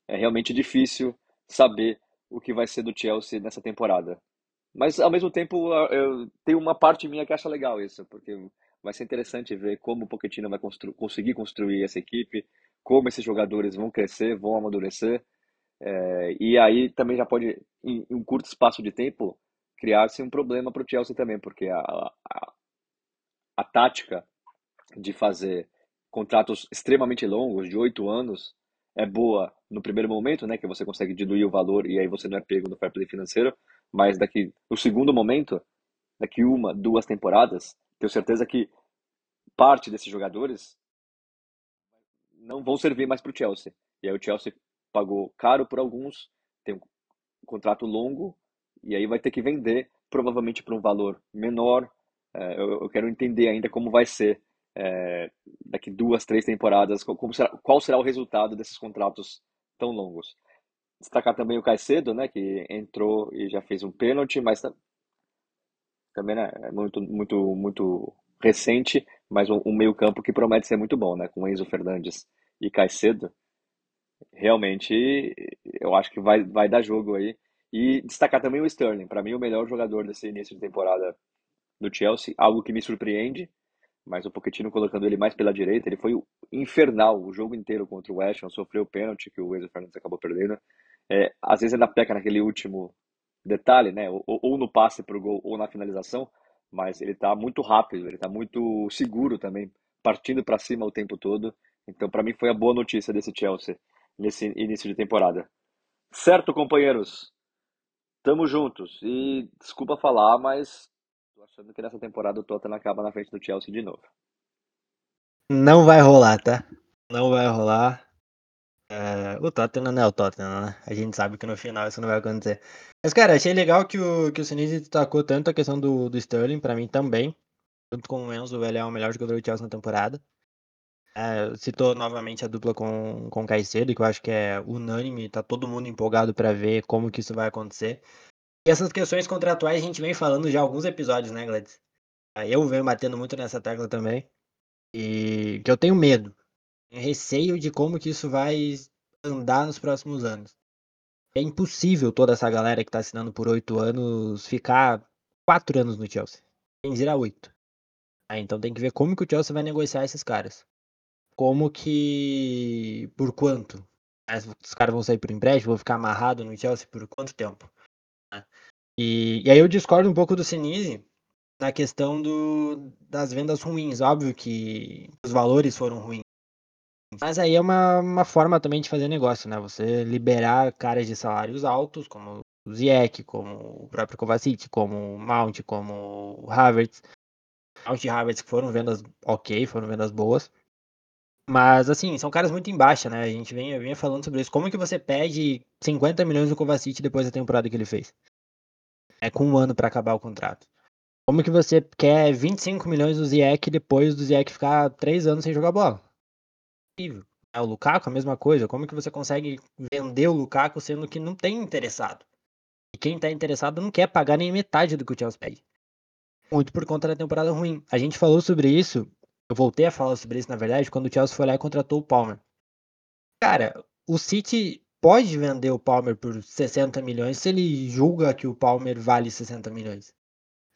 [SPEAKER 10] é realmente difícil saber o que vai ser do Chelsea nessa temporada. Mas ao mesmo tempo, eu tenho uma parte minha que acha legal isso, porque vai ser interessante ver como o Pochettino vai constru conseguir construir essa equipe, como esses jogadores vão crescer, vão amadurecer. É, e aí também já pode, em, em um curto espaço de tempo, criar-se um problema para o Chelsea também, porque a, a, a tática de fazer contratos extremamente longos, de oito anos, é boa no primeiro momento, né, que você consegue diluir o valor e aí você não é pego no fair play financeiro, mas daqui o segundo momento, daqui uma, duas temporadas, tenho certeza que parte desses jogadores não vão servir mais para o Chelsea. E aí o Chelsea pagou caro por alguns, tem um contrato longo e aí vai ter que vender provavelmente por um valor menor. É, eu quero entender ainda como vai ser é, daqui duas, três temporadas, será, qual será o resultado desses contratos tão longos. Destacar também o Caicedo, né, que entrou e já fez um pênalti, mas também né, é muito, muito, muito recente, mas um, um meio campo que promete ser muito bom, né, com Enzo Fernandes e Caicedo. Realmente, eu acho que vai, vai dar jogo aí. E destacar também o Sterling, para mim o melhor jogador desse início de temporada do Chelsea, algo que me surpreende, mas o Pochettino colocando ele mais pela direita, ele foi infernal o jogo inteiro contra o West Ham, sofreu o pênalti que o Enzo Fernandes acabou perdendo. É, às vezes ainda peca naquele último detalhe, né? Ou, ou no passe para o gol ou na finalização, mas ele está muito rápido, ele está muito seguro também, partindo para cima o tempo todo. Então, para mim, foi a boa notícia desse Chelsea nesse início de temporada. Certo, companheiros? Tamo juntos. E desculpa falar, mas achando que nessa temporada o Tottenham acaba na frente do Chelsea de novo.
[SPEAKER 5] Não vai rolar, tá? Não vai rolar. É, o Tottenham não é o Tottenham, né? A gente sabe que no final isso não vai acontecer. Mas, cara, achei legal que o, que o Sinise destacou tanto a questão do, do Sterling, pra mim também. Junto com o Enzo, ele é o melhor jogador do Chelsea na temporada. É, citou novamente a dupla com, com Caicedo, que eu acho que é unânime, tá todo mundo empolgado para ver como que isso vai acontecer. E essas questões contratuais a gente vem falando já alguns episódios, né, Gladys? Eu venho batendo muito nessa tecla também. E que eu tenho medo. Tenho receio de como que isso vai andar nos próximos anos. É impossível toda essa galera que tá assinando por oito anos ficar quatro anos no Chelsea. Quem dirá oito. Ah, então tem que ver como que o Chelsea vai negociar esses caras. Como que. Por quanto? Os caras vão sair por empréstimo, vão ficar amarrado no Chelsea por quanto tempo? E, e aí eu discordo um pouco do Sinise na questão do, das vendas ruins. Óbvio que os valores foram ruins. Mas aí é uma, uma forma também de fazer negócio, né? Você liberar caras de salários altos, como o Ziyech, como o próprio Kovacic, como o Mount, como o Havertz. Alt e Havertz foram vendas ok, foram vendas boas. Mas, assim, são caras muito em baixa, né? A gente vem, vinha falando sobre isso. Como que você pede 50 milhões do Kovacic depois da temporada que ele fez? É com um ano para acabar o contrato. Como que você quer 25 milhões do Ziyech depois do Ziyech ficar 3 anos sem jogar bola? É o Lukaku, a mesma coisa. Como que você consegue vender o Lukaku sendo que não tem interessado? E quem tá interessado não quer pagar nem metade do que o Chelsea pede. Muito por conta da temporada ruim. A gente falou sobre isso eu voltei a falar sobre isso, na verdade, quando o Chelsea foi lá e contratou o Palmer. Cara, o City pode vender o Palmer por 60 milhões se ele julga que o Palmer vale 60 milhões.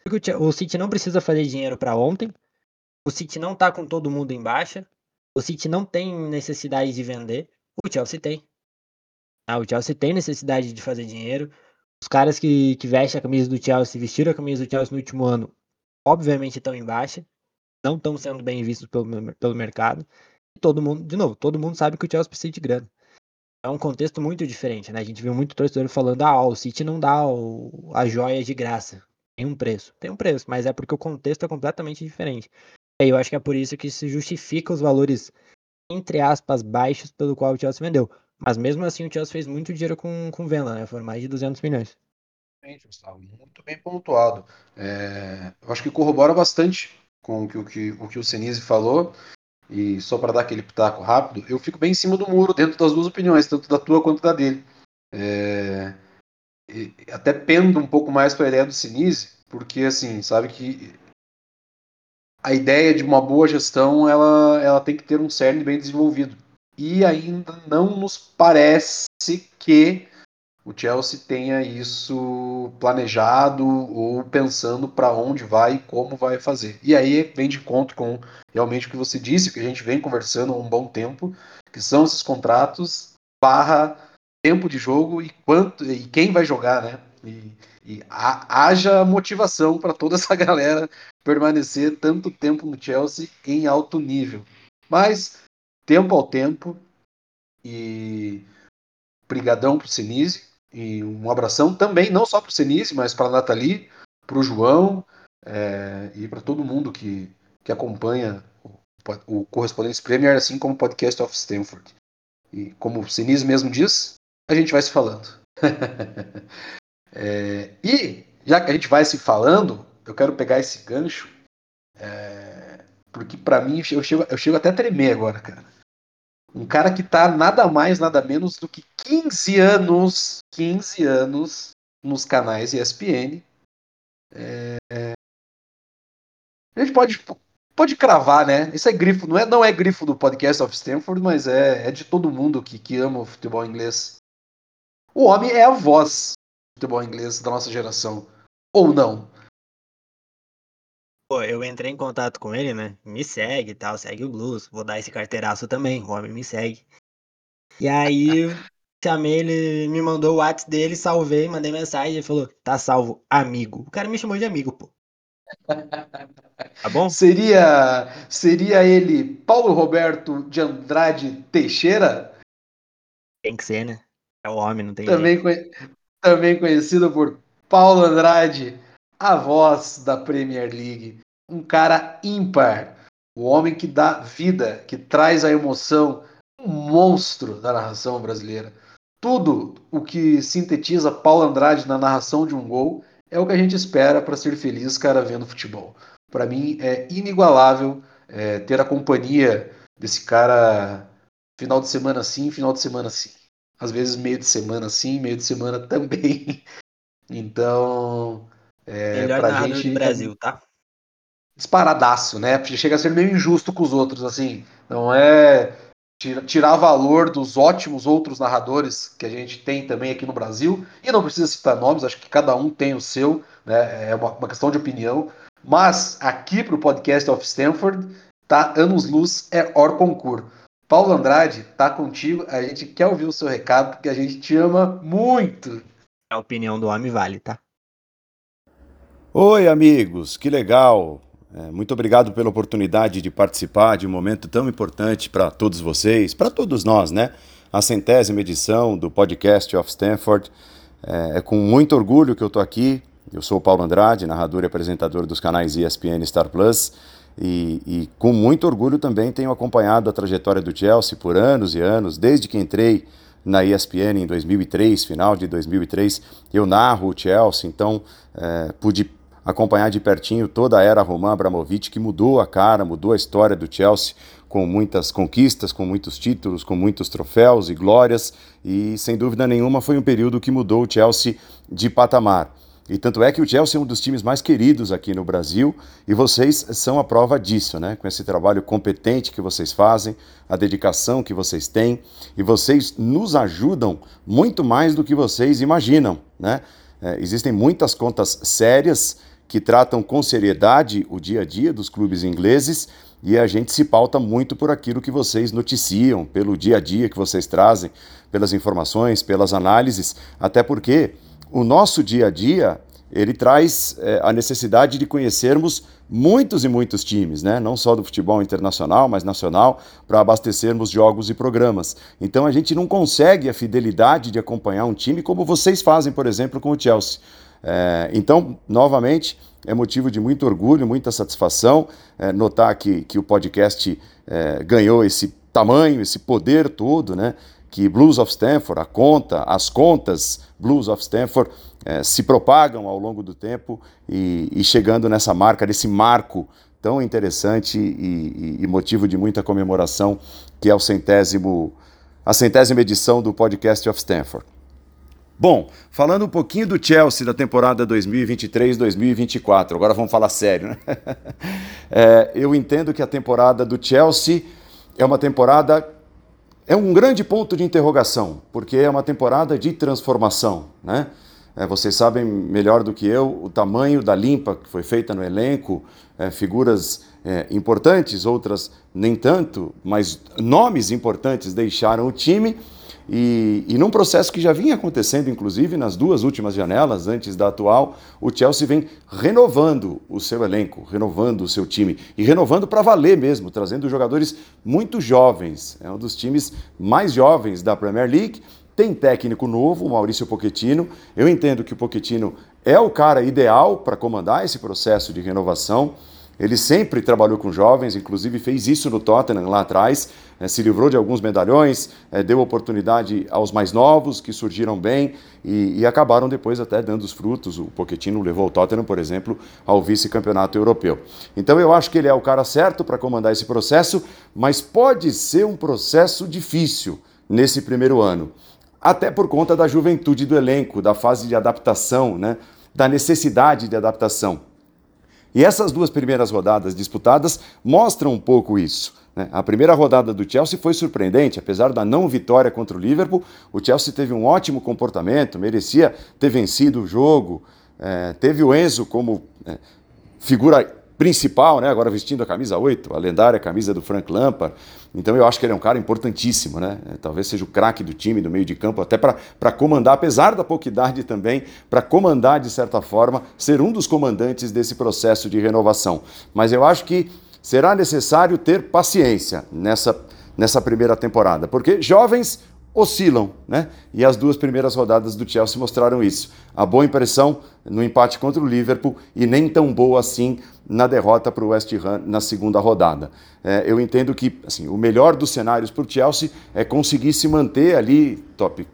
[SPEAKER 5] Porque o City não precisa fazer dinheiro para ontem. O City não tá com todo mundo em baixa. O City não tem necessidade de vender. O Chelsea tem. Ah, o Chelsea tem necessidade de fazer dinheiro. Os caras que, que vestem a camisa do Chelsea, vestiram a camisa do Chelsea no último ano, obviamente estão em baixa não estão sendo bem vistos pelo, pelo mercado. E todo mundo, de novo, todo mundo sabe que o Chelsea precisa de grana. É um contexto muito diferente, né? A gente viu muito torcedor falando, ah, o City não dá o, a joia de graça. Tem um preço. Tem um preço, mas é porque o contexto é completamente diferente. E eu acho que é por isso que se justifica os valores, entre aspas, baixos pelo qual o Chelsea vendeu. Mas mesmo assim o Chelsea fez muito dinheiro com, com venda, né? Foram mais de 200 milhões.
[SPEAKER 1] Gustavo, muito bem pontuado. É, eu acho que corrobora bastante com o que o, que, o, que o Senise falou, e só para dar aquele pitaco rápido, eu fico bem em cima do muro dentro das duas opiniões, tanto da tua quanto da dele. É, até pendo um pouco mais para a ideia do Sinise, porque assim, sabe que a ideia de uma boa gestão ela, ela tem que ter um cerne bem desenvolvido. E ainda não nos parece que o Chelsea tenha isso planejado ou pensando para onde vai e como vai fazer. E aí vem de encontro com realmente o que você disse, que a gente vem conversando há um bom tempo, que são esses contratos barra tempo de jogo e quanto e quem vai jogar, né? E, e haja motivação para toda essa galera permanecer tanto tempo no Chelsea em alto nível. Mas tempo ao tempo e brigadão pro Sinise e um abração também, não só para o Senise, mas para a Nathalie, para o João é, e para todo mundo que, que acompanha o, o Correspondentes Premier, assim como o Podcast of Stanford. E como o Senise mesmo diz, a gente vai se falando. é, e, já que a gente vai se falando, eu quero pegar esse gancho, é, porque para mim eu chego, eu chego até a tremer agora, cara. Um cara que tá nada mais, nada menos do que 15 anos, 15 anos nos canais ESPN. É... A gente pode, pode cravar, né? Isso é grifo, não é, não é grifo do podcast of Stanford, mas é, é de todo mundo que, que ama o futebol inglês. O homem é a voz do futebol inglês da nossa geração. Ou não?
[SPEAKER 5] Pô, eu entrei em contato com ele, né? Me segue e tal, segue o Blues. Vou dar esse carteiraço também, o homem me segue. E aí, chamei ele, me mandou o WhatsApp dele, salvei, mandei mensagem, ele falou, tá salvo, amigo. O cara me chamou de amigo, pô.
[SPEAKER 1] Tá bom? Seria, seria ele Paulo Roberto de Andrade Teixeira?
[SPEAKER 5] Tem que ser, né? É o homem, não tem
[SPEAKER 1] também, conhe... também conhecido por Paulo Andrade a voz da Premier League, um cara ímpar, o homem que dá vida, que traz a emoção, um monstro da narração brasileira. Tudo o que sintetiza Paulo Andrade na narração de um gol é o que a gente espera para ser feliz, cara, vendo futebol. Para mim é inigualável é, ter a companhia desse cara final de semana sim, final de semana sim. Às vezes meio de semana sim, meio de semana também. Então,
[SPEAKER 5] é, Melhor narrador gente, do Brasil, tá?
[SPEAKER 1] Disparadaço, né? Chega a ser meio injusto com os outros, assim. Não é tirar valor dos ótimos outros narradores que a gente tem também aqui no Brasil. E não precisa citar nomes, acho que cada um tem o seu, né? É uma, uma questão de opinião. Mas aqui para o podcast of Stanford, tá anos luz é or concur. Paulo Andrade, tá contigo. A gente quer ouvir o seu recado, porque a gente te ama muito.
[SPEAKER 5] A opinião do homem vale, tá?
[SPEAKER 11] Oi, amigos, que legal! É, muito obrigado pela oportunidade de participar de um momento tão importante para todos vocês, para todos nós, né? A centésima edição do podcast of Stanford. É, é com muito orgulho que eu estou aqui Eu sou o Paulo Andrade, narrador e apresentador dos canais ESPN e Star Plus. E, e, com muito orgulho também tenho acompanhado a trajetória do Chelsea por anos e anos, desde que entrei na ESPN em 2003, final de 2003, eu narro o Chelsea, então é, pude acompanhar de pertinho toda a era Roman Abramovich, que mudou a cara, mudou a história do Chelsea, com muitas conquistas, com muitos títulos, com muitos troféus e glórias, e sem dúvida nenhuma foi um período que mudou o Chelsea de patamar. E tanto é que o Chelsea é um dos times mais queridos aqui no Brasil e vocês são a prova disso, né? Com esse trabalho competente que vocês fazem, a dedicação que vocês têm e vocês nos ajudam muito mais do que vocês imaginam, né? É, existem muitas contas sérias que tratam com seriedade o dia a dia dos clubes ingleses e a gente se pauta muito por aquilo que vocês noticiam, pelo dia a dia que vocês trazem, pelas informações, pelas análises, até porque o nosso dia a dia ele traz é, a necessidade de conhecermos muitos e muitos times, né? não só do futebol internacional, mas nacional, para abastecermos jogos e programas. Então a gente não consegue a fidelidade de acompanhar um time como vocês fazem, por exemplo, com o Chelsea. É, então, novamente, é motivo de muito orgulho, muita satisfação é, notar que, que o podcast é, ganhou esse tamanho, esse poder todo, né? que Blues of Stanford, a conta, as contas Blues of Stanford é, se propagam ao longo do tempo e, e, chegando nessa marca, nesse marco tão interessante e, e, motivo de muita comemoração, que é o centésimo, a centésima edição do Podcast of Stanford. Bom, falando um pouquinho do Chelsea da temporada 2023-2024, agora vamos falar sério, né? é, eu entendo que a temporada do Chelsea é uma temporada é um grande ponto de interrogação, porque é uma temporada de transformação. Né? É, vocês sabem melhor do que eu o tamanho da limpa que foi feita no elenco, é, figuras é, importantes, outras nem tanto, mas nomes importantes deixaram o time e, e num processo que já vinha acontecendo, inclusive, nas duas últimas janelas, antes da atual, o Chelsea vem renovando o seu elenco, renovando o seu time e renovando para valer mesmo, trazendo jogadores muito jovens. É um dos times mais jovens da Premier League. Tem técnico novo, o Maurício Pochettino. Eu entendo que o Pochettino é o cara ideal para comandar esse processo de renovação. Ele sempre trabalhou com jovens, inclusive fez isso no Tottenham lá atrás, né, se livrou de alguns medalhões, é, deu oportunidade aos mais novos que surgiram bem e, e, acabaram depois até dando os frutos. O Pochettino levou o Tottenham, por exemplo, ao vice-campeonato europeu. Então eu acho que ele é o cara certo para comandar esse processo, mas pode ser um processo difícil nesse primeiro ano, até por conta da juventude do elenco, da fase de adaptação, né, da necessidade de adaptação. E essas duas primeiras rodadas disputadas mostram um pouco isso. Né? A primeira rodada do Chelsea foi surpreendente, apesar da não vitória contra o Liverpool, o Chelsea teve um ótimo comportamento, merecia ter vencido o jogo, é, teve o Enzo como é, figura principal, né? agora vestindo a camisa 8, a lendária camisa do Frank Lampard. Então eu acho que ele é um cara importantíssimo, né? É, talvez seja o craque do time, do meio de campo, até para comandar, apesar da pouca idade também, para comandar de certa forma, ser um dos comandantes desse processo de renovação. Mas eu acho que será necessário ter paciência nessa, nessa primeira temporada, porque jovens oscilam, né? E as duas primeiras rodadas do Chelsea mostraram isso. A boa impressão no empate contra o Liverpool e nem tão boa assim na derrota para o West Ham na segunda rodada. É, eu entendo que assim, o melhor dos cenários para o Chelsea é conseguir se manter ali top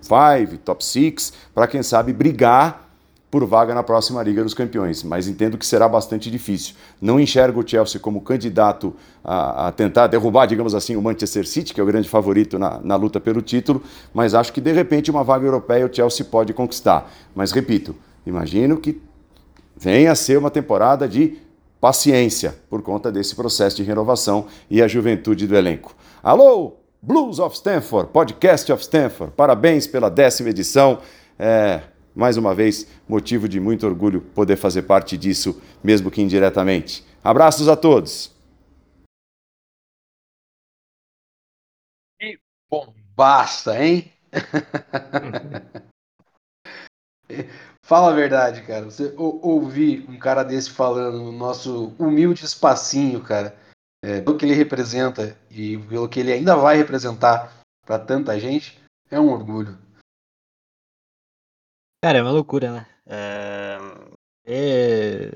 [SPEAKER 11] 5, top 6, para quem sabe brigar por vaga na próxima Liga dos Campeões, mas entendo que será bastante difícil. Não enxergo o Chelsea como candidato a, a, tentar derrubar, digamos assim, o Manchester City, que é o grande favorito na, na luta pelo título, mas acho que de repente uma vaga europeia o Chelsea pode conquistar. Mas repito, imagino que venha a ser uma temporada de paciência por conta desse processo de renovação e a juventude do elenco. Alô, Blues of Stanford, Podcast of Stanford, parabéns pela décima edição. É, mais uma vez, motivo de muito orgulho poder fazer parte disso, mesmo que indiretamente. Abraços a todos.
[SPEAKER 1] E bom, basta, hein? Fala a verdade, cara. Você ouvir um cara desse falando no nosso humilde espacinho, cara, é, pelo que ele representa e pelo que ele ainda vai representar para tanta gente, é um orgulho.
[SPEAKER 5] Cara, é uma loucura, né? É... é...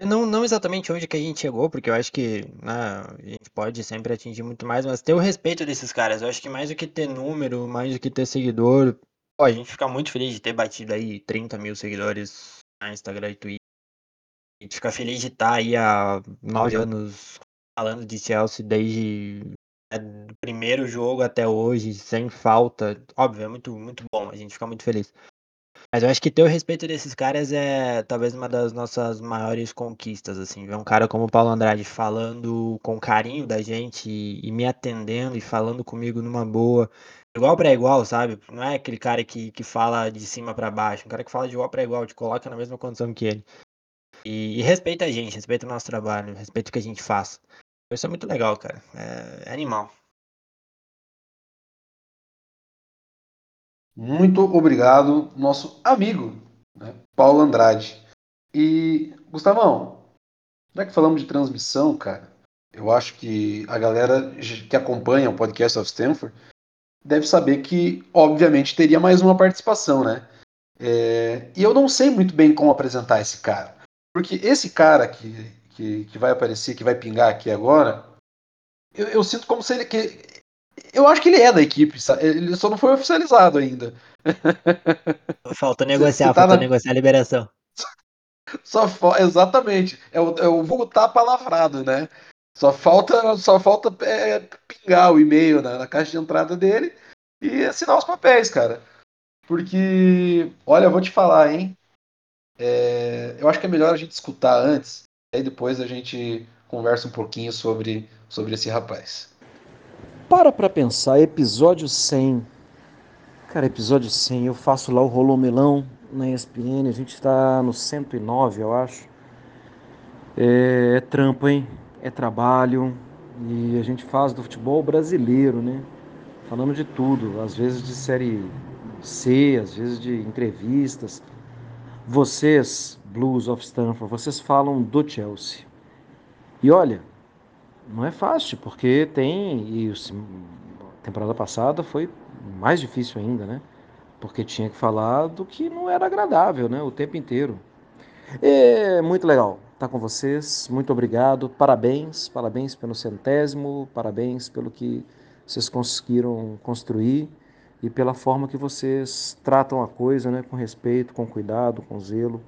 [SPEAKER 5] Não, não exatamente onde que a gente chegou, porque eu acho que né, a gente pode sempre atingir muito mais, mas ter o respeito desses caras. Eu acho que mais do que ter número, mais do que ter seguidor, pô, a gente fica muito feliz de ter batido aí 30 mil seguidores no Instagram e Twitter. A gente fica feliz de estar aí há nove anos falando de Chelsea desde do primeiro jogo até hoje, sem falta. Óbvio, é muito, muito bom, a gente fica muito feliz. Mas eu acho que ter o respeito desses caras é talvez uma das nossas maiores conquistas, assim. Ver um cara como o Paulo Andrade falando com carinho da gente e, e me atendendo e falando comigo numa boa, igual para igual, sabe? Não é aquele cara que, que fala de cima para baixo, um cara que fala de igual para igual, te coloca na mesma condição que ele. E, e, respeita a gente, respeita o nosso trabalho, respeita o que a gente faz. Isso é muito legal, cara. É, é animal.
[SPEAKER 1] Muito obrigado, nosso amigo, né, Paulo Andrade. E, Gustavão, já que falamos de transmissão, cara, eu acho que a galera que acompanha o podcast of Stanford deve saber que, obviamente, teria mais uma participação, né? É, e eu não sei muito bem como apresentar esse cara. Porque esse cara que, que, que vai aparecer, que vai pingar aqui agora, eu, eu sinto como se ele. Que, eu acho que ele é da equipe, ele só não foi oficializado ainda.
[SPEAKER 5] Falta negociar, tá falta na... negociar a liberação.
[SPEAKER 1] Só exatamente, é o, é o vulgo tá palavrado, né? Só falta, só falta é, pingar o e-mail na, na, caixa de entrada dele e assinar os papéis, cara. Porque, olha, eu vou te falar, hein? É, eu acho que é melhor a gente escutar antes, aí depois a gente conversa um pouquinho sobre, sobre esse rapaz.
[SPEAKER 12] Para pra pensar, episódio 100. Cara, episódio 100, eu faço lá o Rolomilão na ESPN, a gente está no 109, eu acho. É, é trampo, hein? É trabalho e a gente faz do futebol brasileiro, né? Falando de tudo, às vezes de série C, às vezes de entrevistas. Vocês, Blues of Stanford, vocês falam do Chelsea. E olha, não é fácil, porque tem. E a temporada passada foi mais difícil ainda, né? Porque tinha que falar do que não era agradável, né? O tempo inteiro. É muito legal estar com vocês. Muito obrigado. Parabéns, parabéns pelo centésimo, parabéns pelo que vocês conseguiram construir e pela forma que vocês tratam a coisa, né? Com respeito, com cuidado, com zelo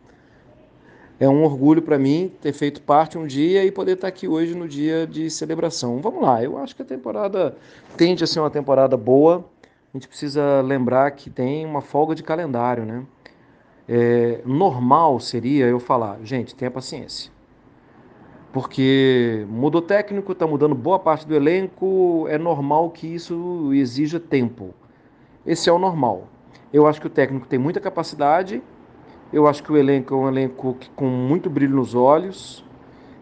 [SPEAKER 12] é um orgulho para mim ter feito parte um dia e poder estar aqui hoje no dia de celebração. Vamos lá, eu acho que a temporada tende a ser uma temporada boa. A gente precisa lembrar que tem uma folga de calendário, né? É, normal seria eu falar, gente, tenha paciência. Porque mudou técnico, está mudando boa parte do elenco, é normal que isso exija tempo. Esse é o normal. Eu acho que o técnico tem muita capacidade, eu acho que o elenco é um elenco com muito brilho nos olhos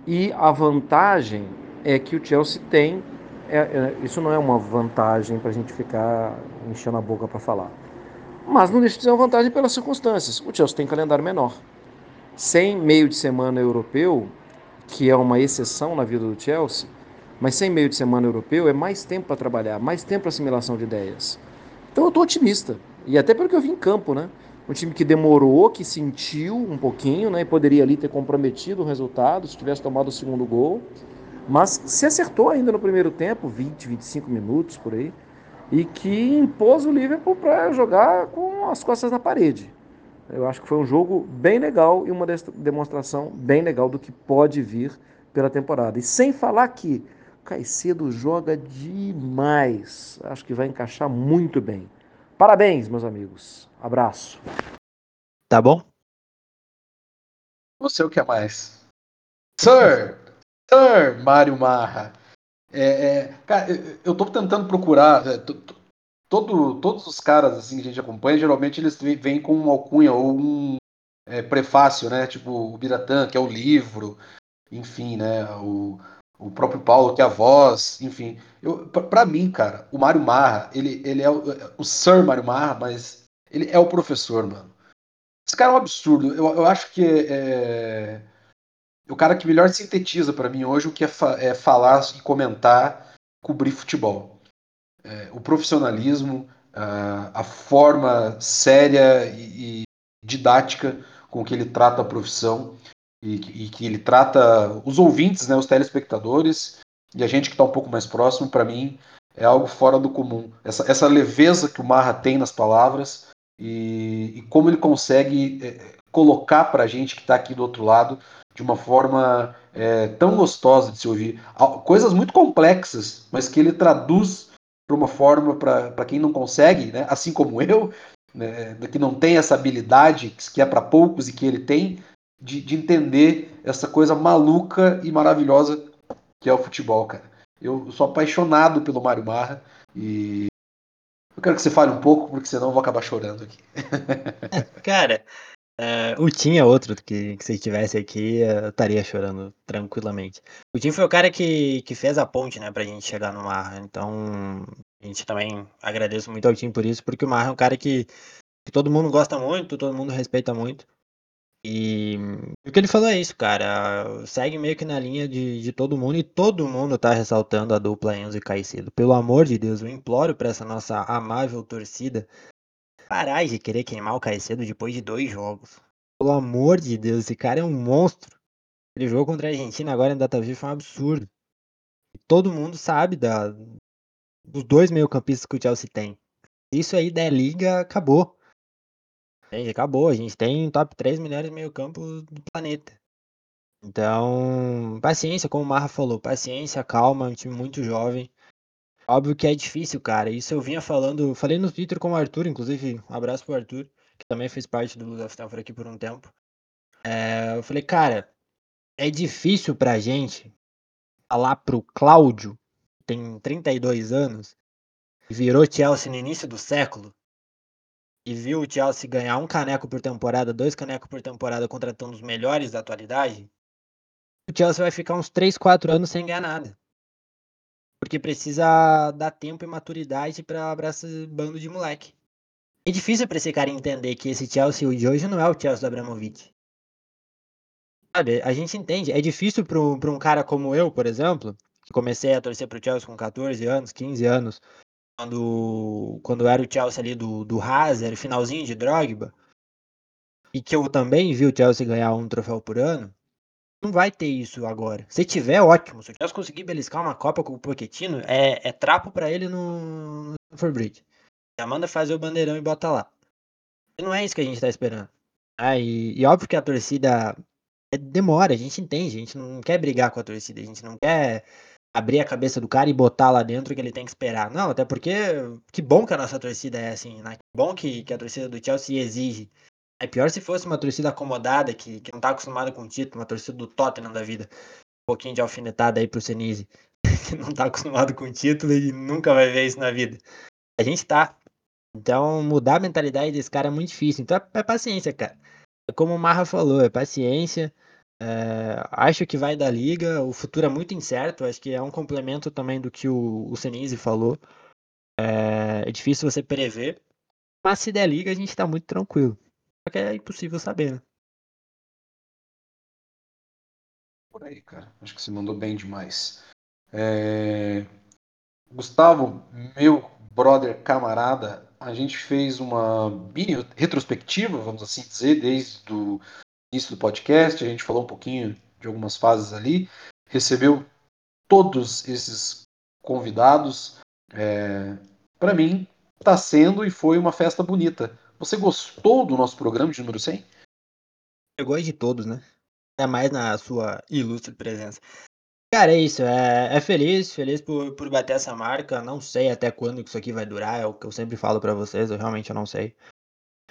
[SPEAKER 12] e a vantagem é que o Chelsea tem. É, é, isso não é uma vantagem para a gente ficar enchendo a boca para falar. Mas não deixa de ser uma vantagem pelas circunstâncias. O Chelsea tem calendário menor. Sem meio de semana europeu, que é uma exceção na vida do Chelsea, mas sem meio de semana europeu é mais tempo para trabalhar, mais tempo para assimilação de ideias. Então eu estou otimista. E até pelo que eu vi em campo, né? Um time que demorou, que sentiu um pouquinho, né? E poderia ali ter comprometido o resultado se tivesse tomado o segundo gol. Mas se acertou ainda no primeiro tempo, 20, 25 minutos por aí. E que impôs o Liverpool para jogar com as costas na parede. Eu acho que foi um jogo bem legal e uma demonstração bem legal do que pode vir pela temporada. E sem falar que Caicedo joga demais. Acho que vai encaixar muito bem. Parabéns, meus amigos. Abraço.
[SPEAKER 5] Tá bom?
[SPEAKER 1] Você o que é mais? Sir! Sir Mário Marra. É, é, cara, eu, tô tentando procurar. É, todo, todos os caras assim, que a gente acompanha, geralmente eles vêm com uma alcunha ou um é, prefácio, né? Tipo o Biratã, que é o livro, enfim, né? O, o próprio Paulo, que é a voz, enfim. para mim, cara, o Mário Marra, ele, ele é o, o Sir Mário Marra, mas ele é o professor, mano. Esse cara é um absurdo. Eu, eu acho que é, é o cara que melhor sintetiza para mim hoje o que é, fa é, falar e comentar, cobrir futebol. É, o profissionalismo, uh, a forma séria e, e, didática com que ele trata a profissão e, e, que ele trata os ouvintes, né, os telespectadores e a gente que está um pouco mais próximo, para mim, é algo fora do comum. Essa, essa leveza que o Marra tem nas palavras e, e como ele consegue é, colocar para a gente que está aqui do outro lado de uma forma é, tão gostosa de se ouvir. Coisas muito complexas, mas que ele traduz para uma forma para quem não consegue, né? assim como eu, né? que não tem essa habilidade que é para poucos e que ele tem, de, de entender essa coisa maluca e maravilhosa que é o futebol, cara. Eu sou apaixonado pelo Mário Marra e eu quero que você fale um pouco, porque senão eu vou acabar chorando aqui.
[SPEAKER 5] cara, uh, o Tim é outro que, que se estivesse aqui eu estaria chorando tranquilamente. O Tim foi o cara que, que fez a ponte, né, pra gente chegar no Marra. Então, a gente também agradece muito ao Tim por isso, porque o Marra é um cara que, que todo mundo gosta muito, todo mundo respeita muito. E o que ele falou é isso, cara. Segue meio que na linha de, de todo mundo e todo mundo tá ressaltando a dupla Enzo e Caicedo. Pelo amor de Deus, eu imploro para essa nossa amável torcida parar de querer queimar o Caicedo depois de dois jogos. Pelo amor de Deus, esse cara é um monstro. Ele jogou contra a Argentina agora em Data Viva foi um absurdo. Todo mundo sabe da, dos dois meio-campistas que o Chelsea tem. Isso aí da liga acabou. Entende? Acabou. A gente tem top 3 melhores meio-campo do planeta. Então, paciência, como o Marra falou, paciência, calma, é um time muito jovem. Óbvio que é difícil, cara. Isso eu vinha falando, falei no Twitter com o Arthur, inclusive, um abraço pro Arthur, que também fez parte do of Stanford aqui por um tempo. É, eu falei, cara, é difícil pra gente falar pro Cláudio, que tem 32 anos, virou Chelsea no início do século, e viu o Chelsea ganhar um caneco por temporada, dois canecos por temporada, contratando os melhores da atualidade, o Chelsea vai ficar uns 3, 4 anos sem ganhar nada. Porque precisa dar tempo e maturidade para esse bando de moleque. É difícil para esse cara entender que esse Chelsea de hoje não é o Chelsea do Abramovich. Sabe, a gente entende. É difícil para um cara como eu, por exemplo, que comecei a torcer pro Chelsea com 14 anos, 15 anos, quando, quando era o Chelsea ali do, do Hazard, finalzinho de Drogba, e que eu também vi o Chelsea ganhar um troféu por ano, não vai ter isso agora. Se tiver, ótimo. Se o Chelsea conseguir beliscar uma Copa com o Pochettino, é, é trapo para ele no, no Forbridge. Já manda fazer o bandeirão e bota lá. E não é isso que a gente tá esperando. Ah, e, e óbvio que a torcida é, demora, a gente entende, a gente não quer brigar com a torcida, a gente não quer abrir a cabeça do cara e botar lá dentro que ele tem que esperar. Não, até porque que bom que a nossa torcida é assim, né? Que bom que, que a torcida do Chelsea exige. É pior se fosse uma torcida acomodada, que, que não tá acostumada com o título, uma torcida do Tottenham da vida. Um pouquinho de alfinetada aí pro Senise, que não tá acostumado com o título e nunca vai ver isso na vida. A gente tá. Então, mudar a mentalidade desse cara é muito difícil. Então, é, é paciência, cara. É como o Marra falou, é paciência. É, acho que vai da liga, o futuro é muito incerto, acho que é um complemento também do que o, o Senise falou. É, é, difícil você prever, mas se der liga a gente tá muito tranquilo. Só que é impossível saber, né?
[SPEAKER 1] Por aí, cara. Acho que você mandou bem demais. É... Gustavo, meu brother camarada, a gente fez uma mini retrospectiva, vamos assim dizer, desde o início do podcast, a gente falou um pouquinho de algumas fases ali, recebeu todos esses convidados. É, Para mim, está sendo e foi uma festa bonita. Você gostou do nosso programa de número 100?
[SPEAKER 5] Eu gosto de todos, né? É mais na sua ilustre presença. Cara, é isso. É, é feliz, feliz por, por bater essa marca. Não sei até quando isso aqui vai durar, é o que eu sempre falo para vocês, eu realmente não sei.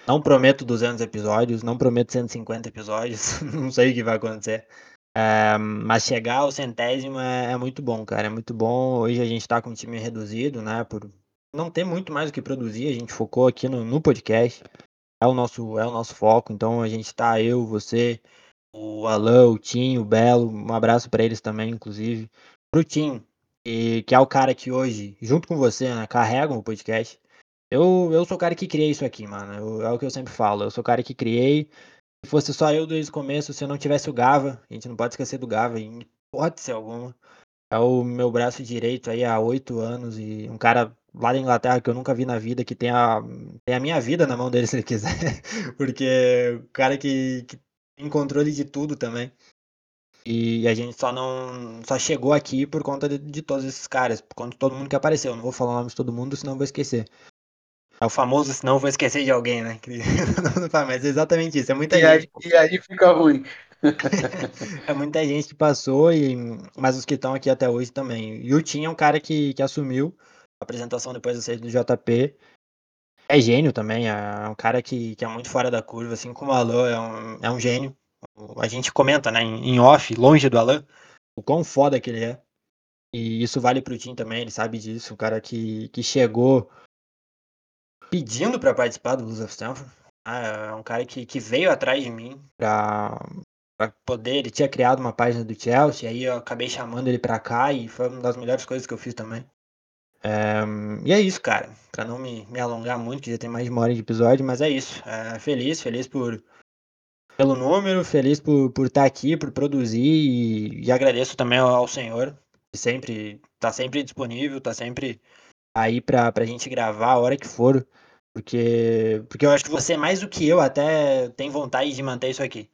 [SPEAKER 5] Não prometo 200 episódios, não prometo 150 episódios, não sei o que vai acontecer. É, mas chegar ao centésimo é, é, muito bom, cara. É muito bom. Hoje a gente tá com um time reduzido, né? Por não ter muito mais o que produzir. A gente focou aqui no, no podcast. É o, nosso, é o nosso foco. Então a gente tá, eu, você, o Alan, o Tim, o Belo. Um abraço para eles também, inclusive. Pro Tim, que, que é o cara que hoje, junto com você, né, carregam o podcast. Eu, eu sou o cara que criei isso aqui, mano. Eu, é o que eu sempre falo. Eu sou o cara que criei. Se fosse só eu desde o começo, se eu não tivesse o Gava, a gente não pode esquecer do Gava, em hipótese alguma. É o meu braço direito aí há oito anos e um cara lá da Inglaterra que eu nunca vi na vida, que tem a, tem a minha vida na mão dele se ele quiser. Porque o cara que, que tem controle de tudo também. E a gente só não. Só chegou aqui por conta de, de todos esses caras, por conta de todo mundo que apareceu. Não vou falar o nome de todo mundo, senão vou esquecer. É o famoso, senão vou esquecer de alguém, né? Mas é exatamente isso. É muita
[SPEAKER 1] e
[SPEAKER 5] gente.
[SPEAKER 1] Aí, e aí fica ruim.
[SPEAKER 5] é muita gente que passou, e, mas os que estão aqui até hoje também. E o Tim é um cara que, que assumiu a apresentação depois da saída do JP. É gênio também, é um cara que, que é muito fora da curva, assim como o Alô é um, é um gênio a gente comenta, né, em off, longe do Alan, o quão foda que ele é. E isso vale pro Tim também, ele sabe disso. Um cara que, que chegou pedindo para participar do Blues of Stanford. É um cara que, que veio atrás de mim pra poder. Ele tinha criado uma página do Chelsea, aí eu acabei chamando ele pra cá e foi uma das melhores coisas que eu fiz também. É, e é isso, cara. Pra não me, me alongar muito, que já tem mais de uma hora de episódio, mas é isso. É, feliz, feliz por pelo número, feliz por, por estar tá aqui, por produzir e, e agradeço também ao, ao, Senhor, que sempre tá sempre disponível, tá sempre aí pra, pra gente gravar a hora que for, porque, porque eu acho que você, mais do que eu, até tem vontade de manter isso aqui.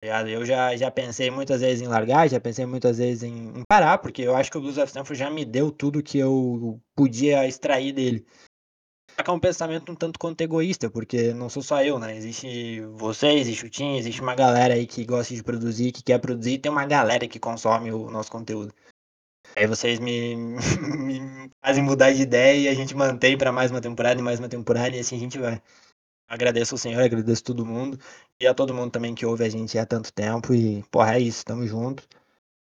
[SPEAKER 5] Tá eu já, já pensei muitas vezes em largar, já pensei muitas vezes em, em parar, porque eu acho que o Blues of Stanford já me deu tudo que eu podia extrair dele é um pensamento um tanto quanto egoísta, porque não sou só eu, né? Existe você, existe o Tim, existe uma galera aí que gosta de produzir, que quer produzir, e tem uma galera que consome o nosso conteúdo. Aí vocês me, me fazem mudar de ideia e a gente mantém para mais uma temporada e mais uma temporada e assim a gente vai. Agradeço ao Senhor, agradeço todo mundo e a todo mundo também que ouve a gente há tanto tempo e, porra, é isso, tamo junto.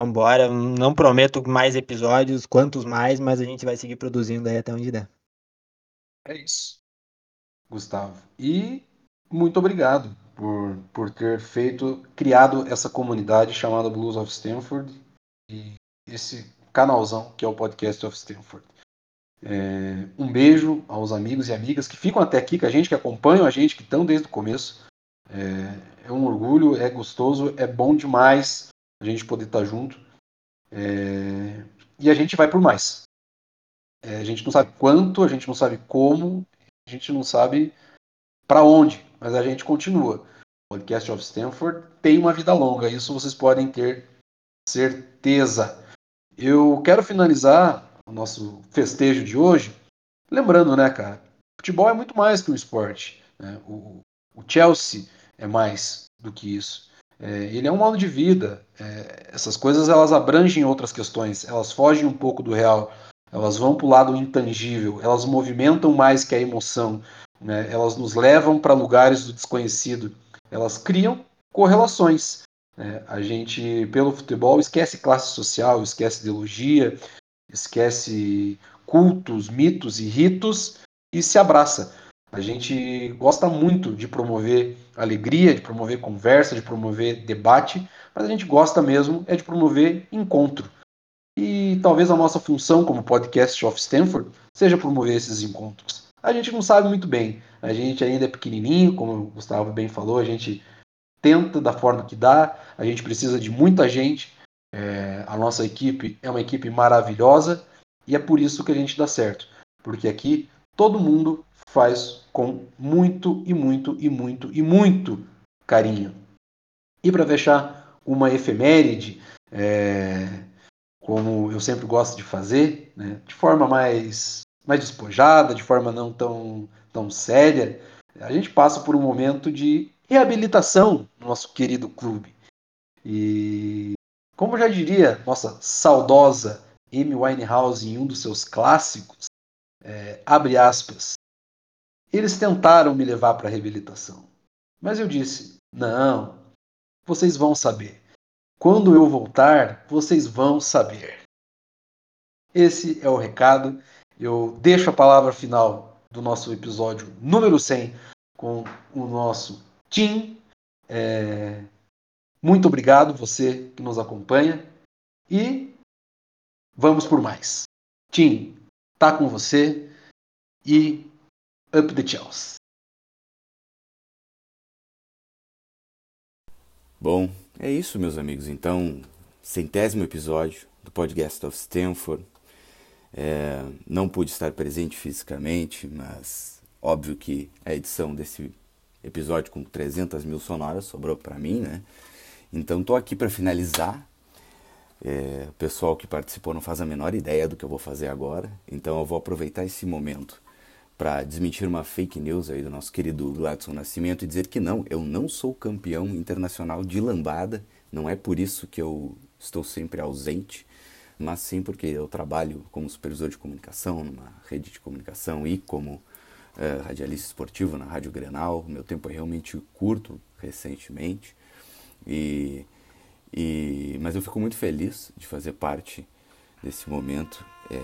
[SPEAKER 5] Vambora, não prometo mais episódios, quantos mais, mas a gente vai seguir produzindo aí até onde der.
[SPEAKER 1] É isso, Gustavo. E muito obrigado por, por ter feito, criado essa comunidade chamada Blues of Stanford e esse canalzão que é o Podcast of Stanford. É, um beijo aos amigos e amigas que ficam até aqui com a gente, que acompanham a gente, que estão desde o começo. É, é um orgulho, é gostoso, é bom demais a gente poder estar junto. É, e a gente vai por mais. É, a gente não sabe quanto, a gente não sabe como, a gente não sabe para onde, mas a gente continua. O Podcast of Stanford tem uma vida longa, isso vocês podem ter certeza. Eu quero finalizar o nosso festejo de hoje lembrando, né, cara? Futebol é muito mais que um esporte. Né? O, o, Chelsea é mais do que isso. É, ele é um modo de vida. É, essas coisas elas abrangem outras questões, elas fogem um pouco do real elas vão para o lado intangível, elas movimentam mais que a emoção, né? elas nos levam para lugares do desconhecido, elas criam correlações. Né? A gente, pelo futebol, esquece classe social, esquece ideologia, esquece cultos, mitos e ritos e se abraça. A gente gosta muito de promover alegria, de promover conversa, de promover debate, mas a gente gosta mesmo é de promover encontro. E talvez a nossa função como podcast of Stanford seja promover esses encontros. A gente não sabe muito bem, a gente ainda é pequenininho, como o Gustavo bem falou, a gente tenta da forma que dá, a gente precisa de muita gente. É, a nossa equipe é uma equipe maravilhosa e é por isso que a gente dá certo, porque aqui todo mundo faz com muito e muito e muito e muito carinho. E para fechar, uma efeméride. É, como eu sempre gosto de fazer, né, de forma mais, mais despojada, de forma não tão, tão séria, a gente passa por um momento de reabilitação no nosso querido clube. E, como já diria nossa saudosa Amy Winehouse em um dos seus clássicos, é, abre aspas, eles tentaram me levar para a reabilitação, mas eu disse: não, vocês vão saber. Quando eu voltar, vocês vão saber. Esse é o recado. Eu deixo a palavra final do nosso episódio número 100 com o nosso Tim. É... Muito obrigado, você que nos acompanha. E vamos por mais. Tim, tá com você. E up the Chelsea.
[SPEAKER 11] Bom, é isso, meus amigos. Então, centésimo episódio do podcast of Stanford.
[SPEAKER 13] É, não pude estar presente fisicamente, mas óbvio que a edição desse episódio com 300 mil sonoras sobrou para mim, né? Então tô aqui para finalizar. É, o pessoal que participou não faz a menor ideia do que eu vou fazer agora, então eu vou aproveitar esse momento para desmentir uma fake news aí do nosso querido Gladson Nascimento e dizer que não, eu não sou campeão internacional de lambada, não é por isso que eu estou sempre ausente, mas sim porque eu trabalho como supervisor de comunicação numa rede de comunicação e como uh, radialista esportivo na Rádio Grenal. Meu tempo é realmente curto recentemente, e, e, mas eu fico muito feliz de fazer parte desse momento. É,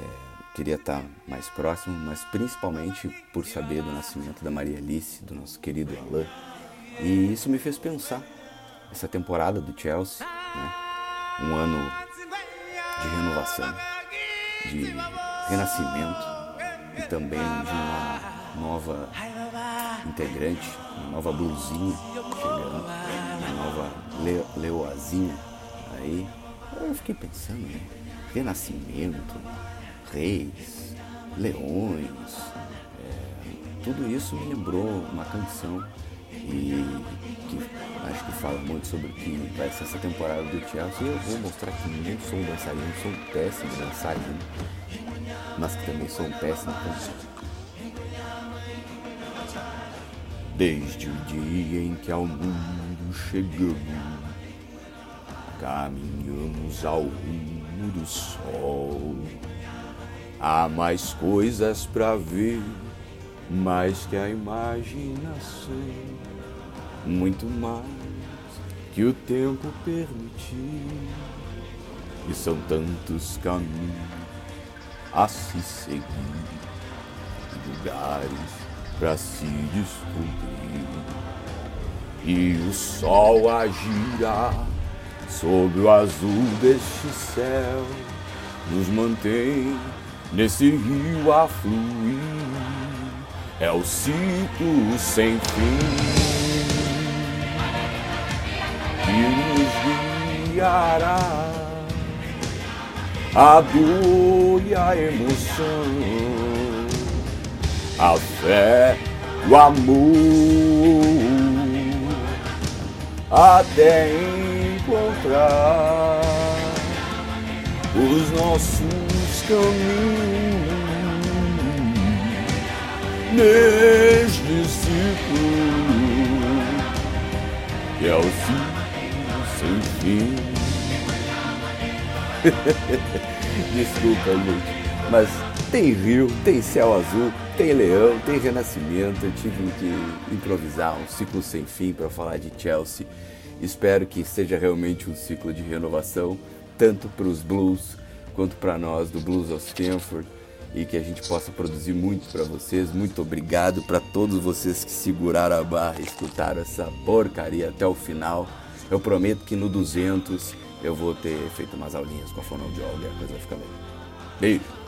[SPEAKER 13] queria estar mais próximo, mas principalmente por saber do nascimento da Maria Alice, do nosso querido Alain. E isso me fez pensar essa temporada do Chelsea, né? um ano de renovação, de renascimento e também de uma nova integrante, uma nova blusinha chegando, uma nova le leoazinha aí. Eu fiquei pensando, né? Renascimento, reis, leões, é, tudo isso me lembrou uma canção e que acho que fala muito sobre o que vai ser essa temporada do Chelsea. Eu vou mostrar que não sou um dançarino, sou um péssimo dançarino, mas que também sou um péssimo cantor. Desde o dia em que ao mundo chegamos, caminhamos ao rumo do sol. Há mais coisas para ver, mais que a imaginação, muito mais que o tempo permitir. E são tantos caminhos a se seguir, lugares para se descobrir. E o sol a girar sobre o azul deste céu nos mantém nesse rio a fluir. É o ciclo sem fim que nos guiará a dor e a emoção a fé, o amor, até encontrar os nossos caminhos neste ciclo que é o ciclo sem fim. Desculpa, gente, mas tem rio, tem céu azul, tem leão, tem renascimento. Eu tive que improvisar um ciclo sem fim para falar de Chelsea. Espero que seja realmente um ciclo de renovação, tanto para os Blues quanto para nós do Blues of Stanford e que a gente possa produzir muito para vocês. Muito obrigado para todos vocês que seguraram a barra e escutaram essa porcaria até o final. Eu prometo que no 200 eu vou ter feito umas aulinhas com a fonoaudióloga e a coisa vai ficar bem. Beijo!